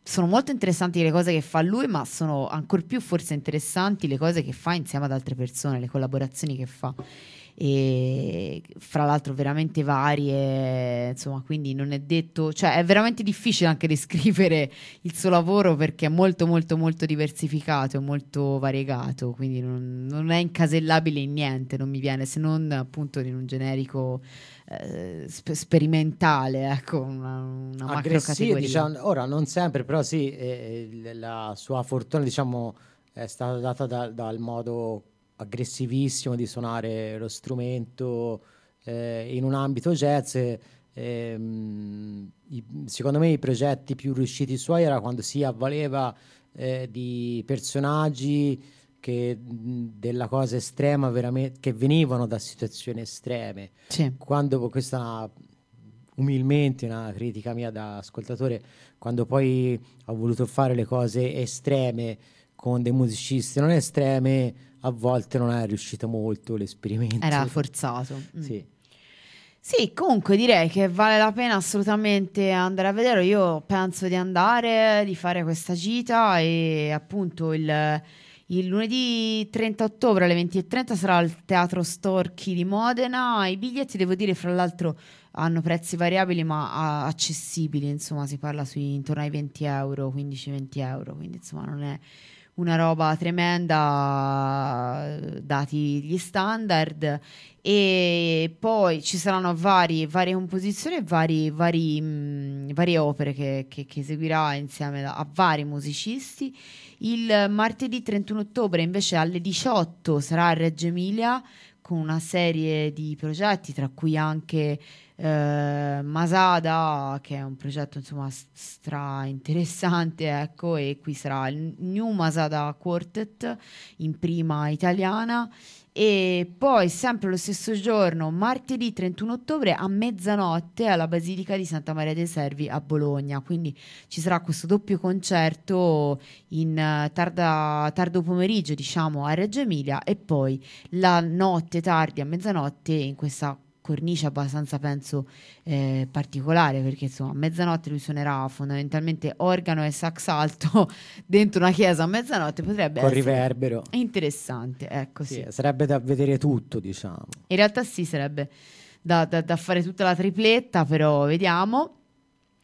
sono molto interessanti le cose che fa lui, ma sono ancora più forse interessanti le cose che fa insieme ad altre persone, le collaborazioni che fa. E fra l'altro veramente varie, insomma, quindi non è detto, cioè è veramente difficile anche descrivere il suo lavoro perché è molto molto molto diversificato, è molto variegato, quindi non, non è incasellabile in niente, non mi viene se non appunto in un generico eh, sp- sperimentale, ecco, una, una macro categoria. diciamo, ora non sempre, però sì, eh, la sua fortuna diciamo, è stata data da- dal modo aggressivissimo di suonare lo strumento eh, in un ambito jazz. ehm, i- secondo me i progetti più riusciti suoi era quando si avvaleva eh, di personaggi che, della cosa estrema veramente, che venivano da situazioni estreme Sì. quando questa è una- umilmente una critica mia da ascoltatore, quando poi ho voluto fare le cose estreme con dei musicisti non estreme, a volte non è riuscito molto l'esperimento. Era forzato. Mm. Sì. Sì, comunque direi che vale la pena assolutamente andare a vedere. Io penso di andare, di fare questa gita e appunto il, il lunedì 30 ottobre alle 20.30 sarà al Teatro Storchi di Modena. I biglietti, devo dire, fra l'altro hanno prezzi variabili ma ah, accessibili, insomma si parla sui intorno ai 20 euro, 15-20 euro, quindi insomma non è una roba tremenda dati gli standard e poi ci saranno vari- varie composizioni e vari- vari, mh, varie opere che, che- che eseguirà insieme a vari musicisti. Il martedì 31 ottobre invece alle 18 sarà a Reggio Emilia con una serie di progetti, tra cui anche eh, Masada, che è un progetto insomma stra interessante, ecco, e qui sarà il New Masada Quartet in prima italiana. E poi, sempre lo stesso giorno, martedì 31 ottobre a mezzanotte alla Basilica di Santa Maria dei Servi a Bologna. Quindi ci sarà questo doppio concerto in eh, tarda- tardo pomeriggio, diciamo, a Reggio Emilia e poi la notte tardi a mezzanotte in questa cornice abbastanza penso eh, particolare perché insomma a mezzanotte lui suonerà fondamentalmente organo e sax alto dentro una chiesa a mezzanotte potrebbe Con riverbero. interessante ecco sì. Sì, sarebbe da vedere tutto, diciamo. in realtà sì sarebbe da, da- da fare tutta la tripletta però vediamo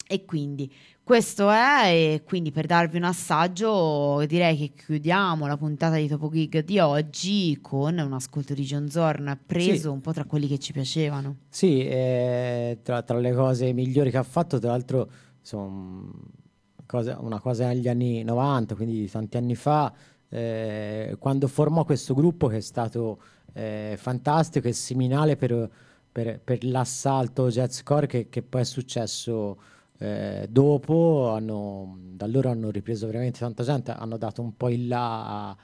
e quindi questo è e quindi per darvi un assaggio direi che chiudiamo la puntata di Topo Gig di oggi con un ascolto di John Zorn preso Sì. un po' tra quelli che ci piacevano Sì, eh, tra, tra le cose migliori che ha fatto, tra l'altro, insomma, cosa- una cosa negli anni 90, quindi tanti anni fa, eh, quando formò questo gruppo che è stato eh, fantastico e seminale per, per- per l'assalto jazzcore che, che poi è successo eh, dopo, hanno, da allora hanno ripreso veramente tanta gente, hanno dato un po' il là a,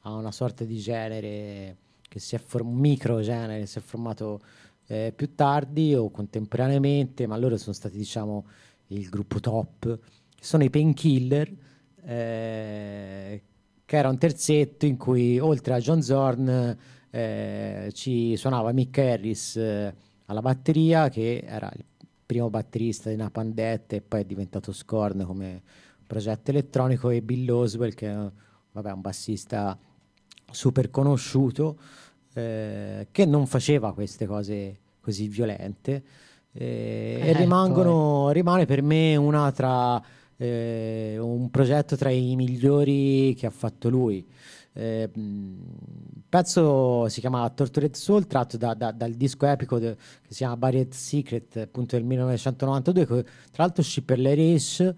a una sorta di genere che si è formato, un micro genere, si è formato eh, più tardi o contemporaneamente, ma loro sono stati, diciamo, il gruppo top. Sono i Painkiller, eh, che era un terzetto in cui oltre a John Zorn eh, ci suonava Mick Harris eh, alla batteria, che era il primo batterista di Napalm Death e poi è diventato Scorn come progetto elettronico, e Bill Oswell, che è vabbè, un bassista super conosciuto eh, che non faceva queste cose così violente eh, e Eh, rimangono, rimane per me una tra, eh, un progetto tra i migliori che ha fatto lui. Eh, mh, il pezzo si chiama Tortured Soul, tratto da- da- dal disco epico de- che si chiama Buried Secret, appunto del 1992, che tra l'altro per l'Erish,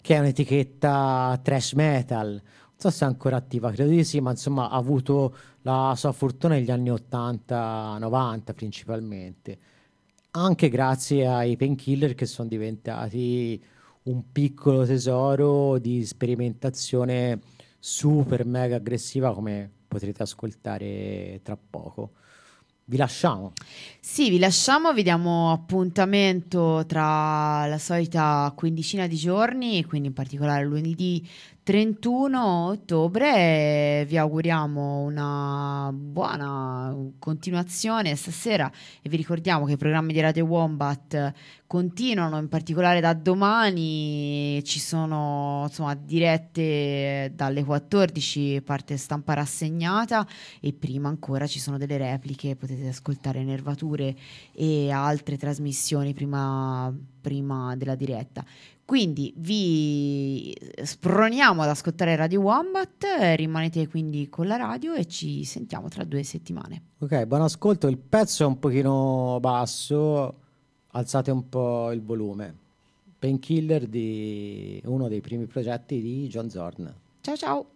che è un'etichetta trash metal. Non so se è ancora attiva, credo di sì, ma insomma ha avuto la sua fortuna negli anni 80-90 principalmente, anche grazie ai painkiller che sono diventati un piccolo tesoro di sperimentazione super mega aggressiva come potrete ascoltare tra poco. Vi lasciamo. Sì, vi lasciamo, vi diamo appuntamento tra la solita quindicina di giorni, quindi in particolare lunedì 31 ottobre. Vi auguriamo una buona continuazione stasera e vi ricordiamo che i programmi di Radio Wombat continuano, in particolare da domani ci sono insomma, dirette dalle 14, parte stampa rassegnata e prima ancora ci sono delle repliche, potete ascoltare Nervature e altre trasmissioni prima, prima della diretta. Quindi vi sproniamo ad ascoltare Radio Wombat, rimanete quindi con la radio e ci sentiamo tra due settimane. Ok, buon ascolto. Il pezzo è un pochino basso, alzate un po' il volume. Painkiller di uno dei primi progetti di John Zorn. Ciao ciao!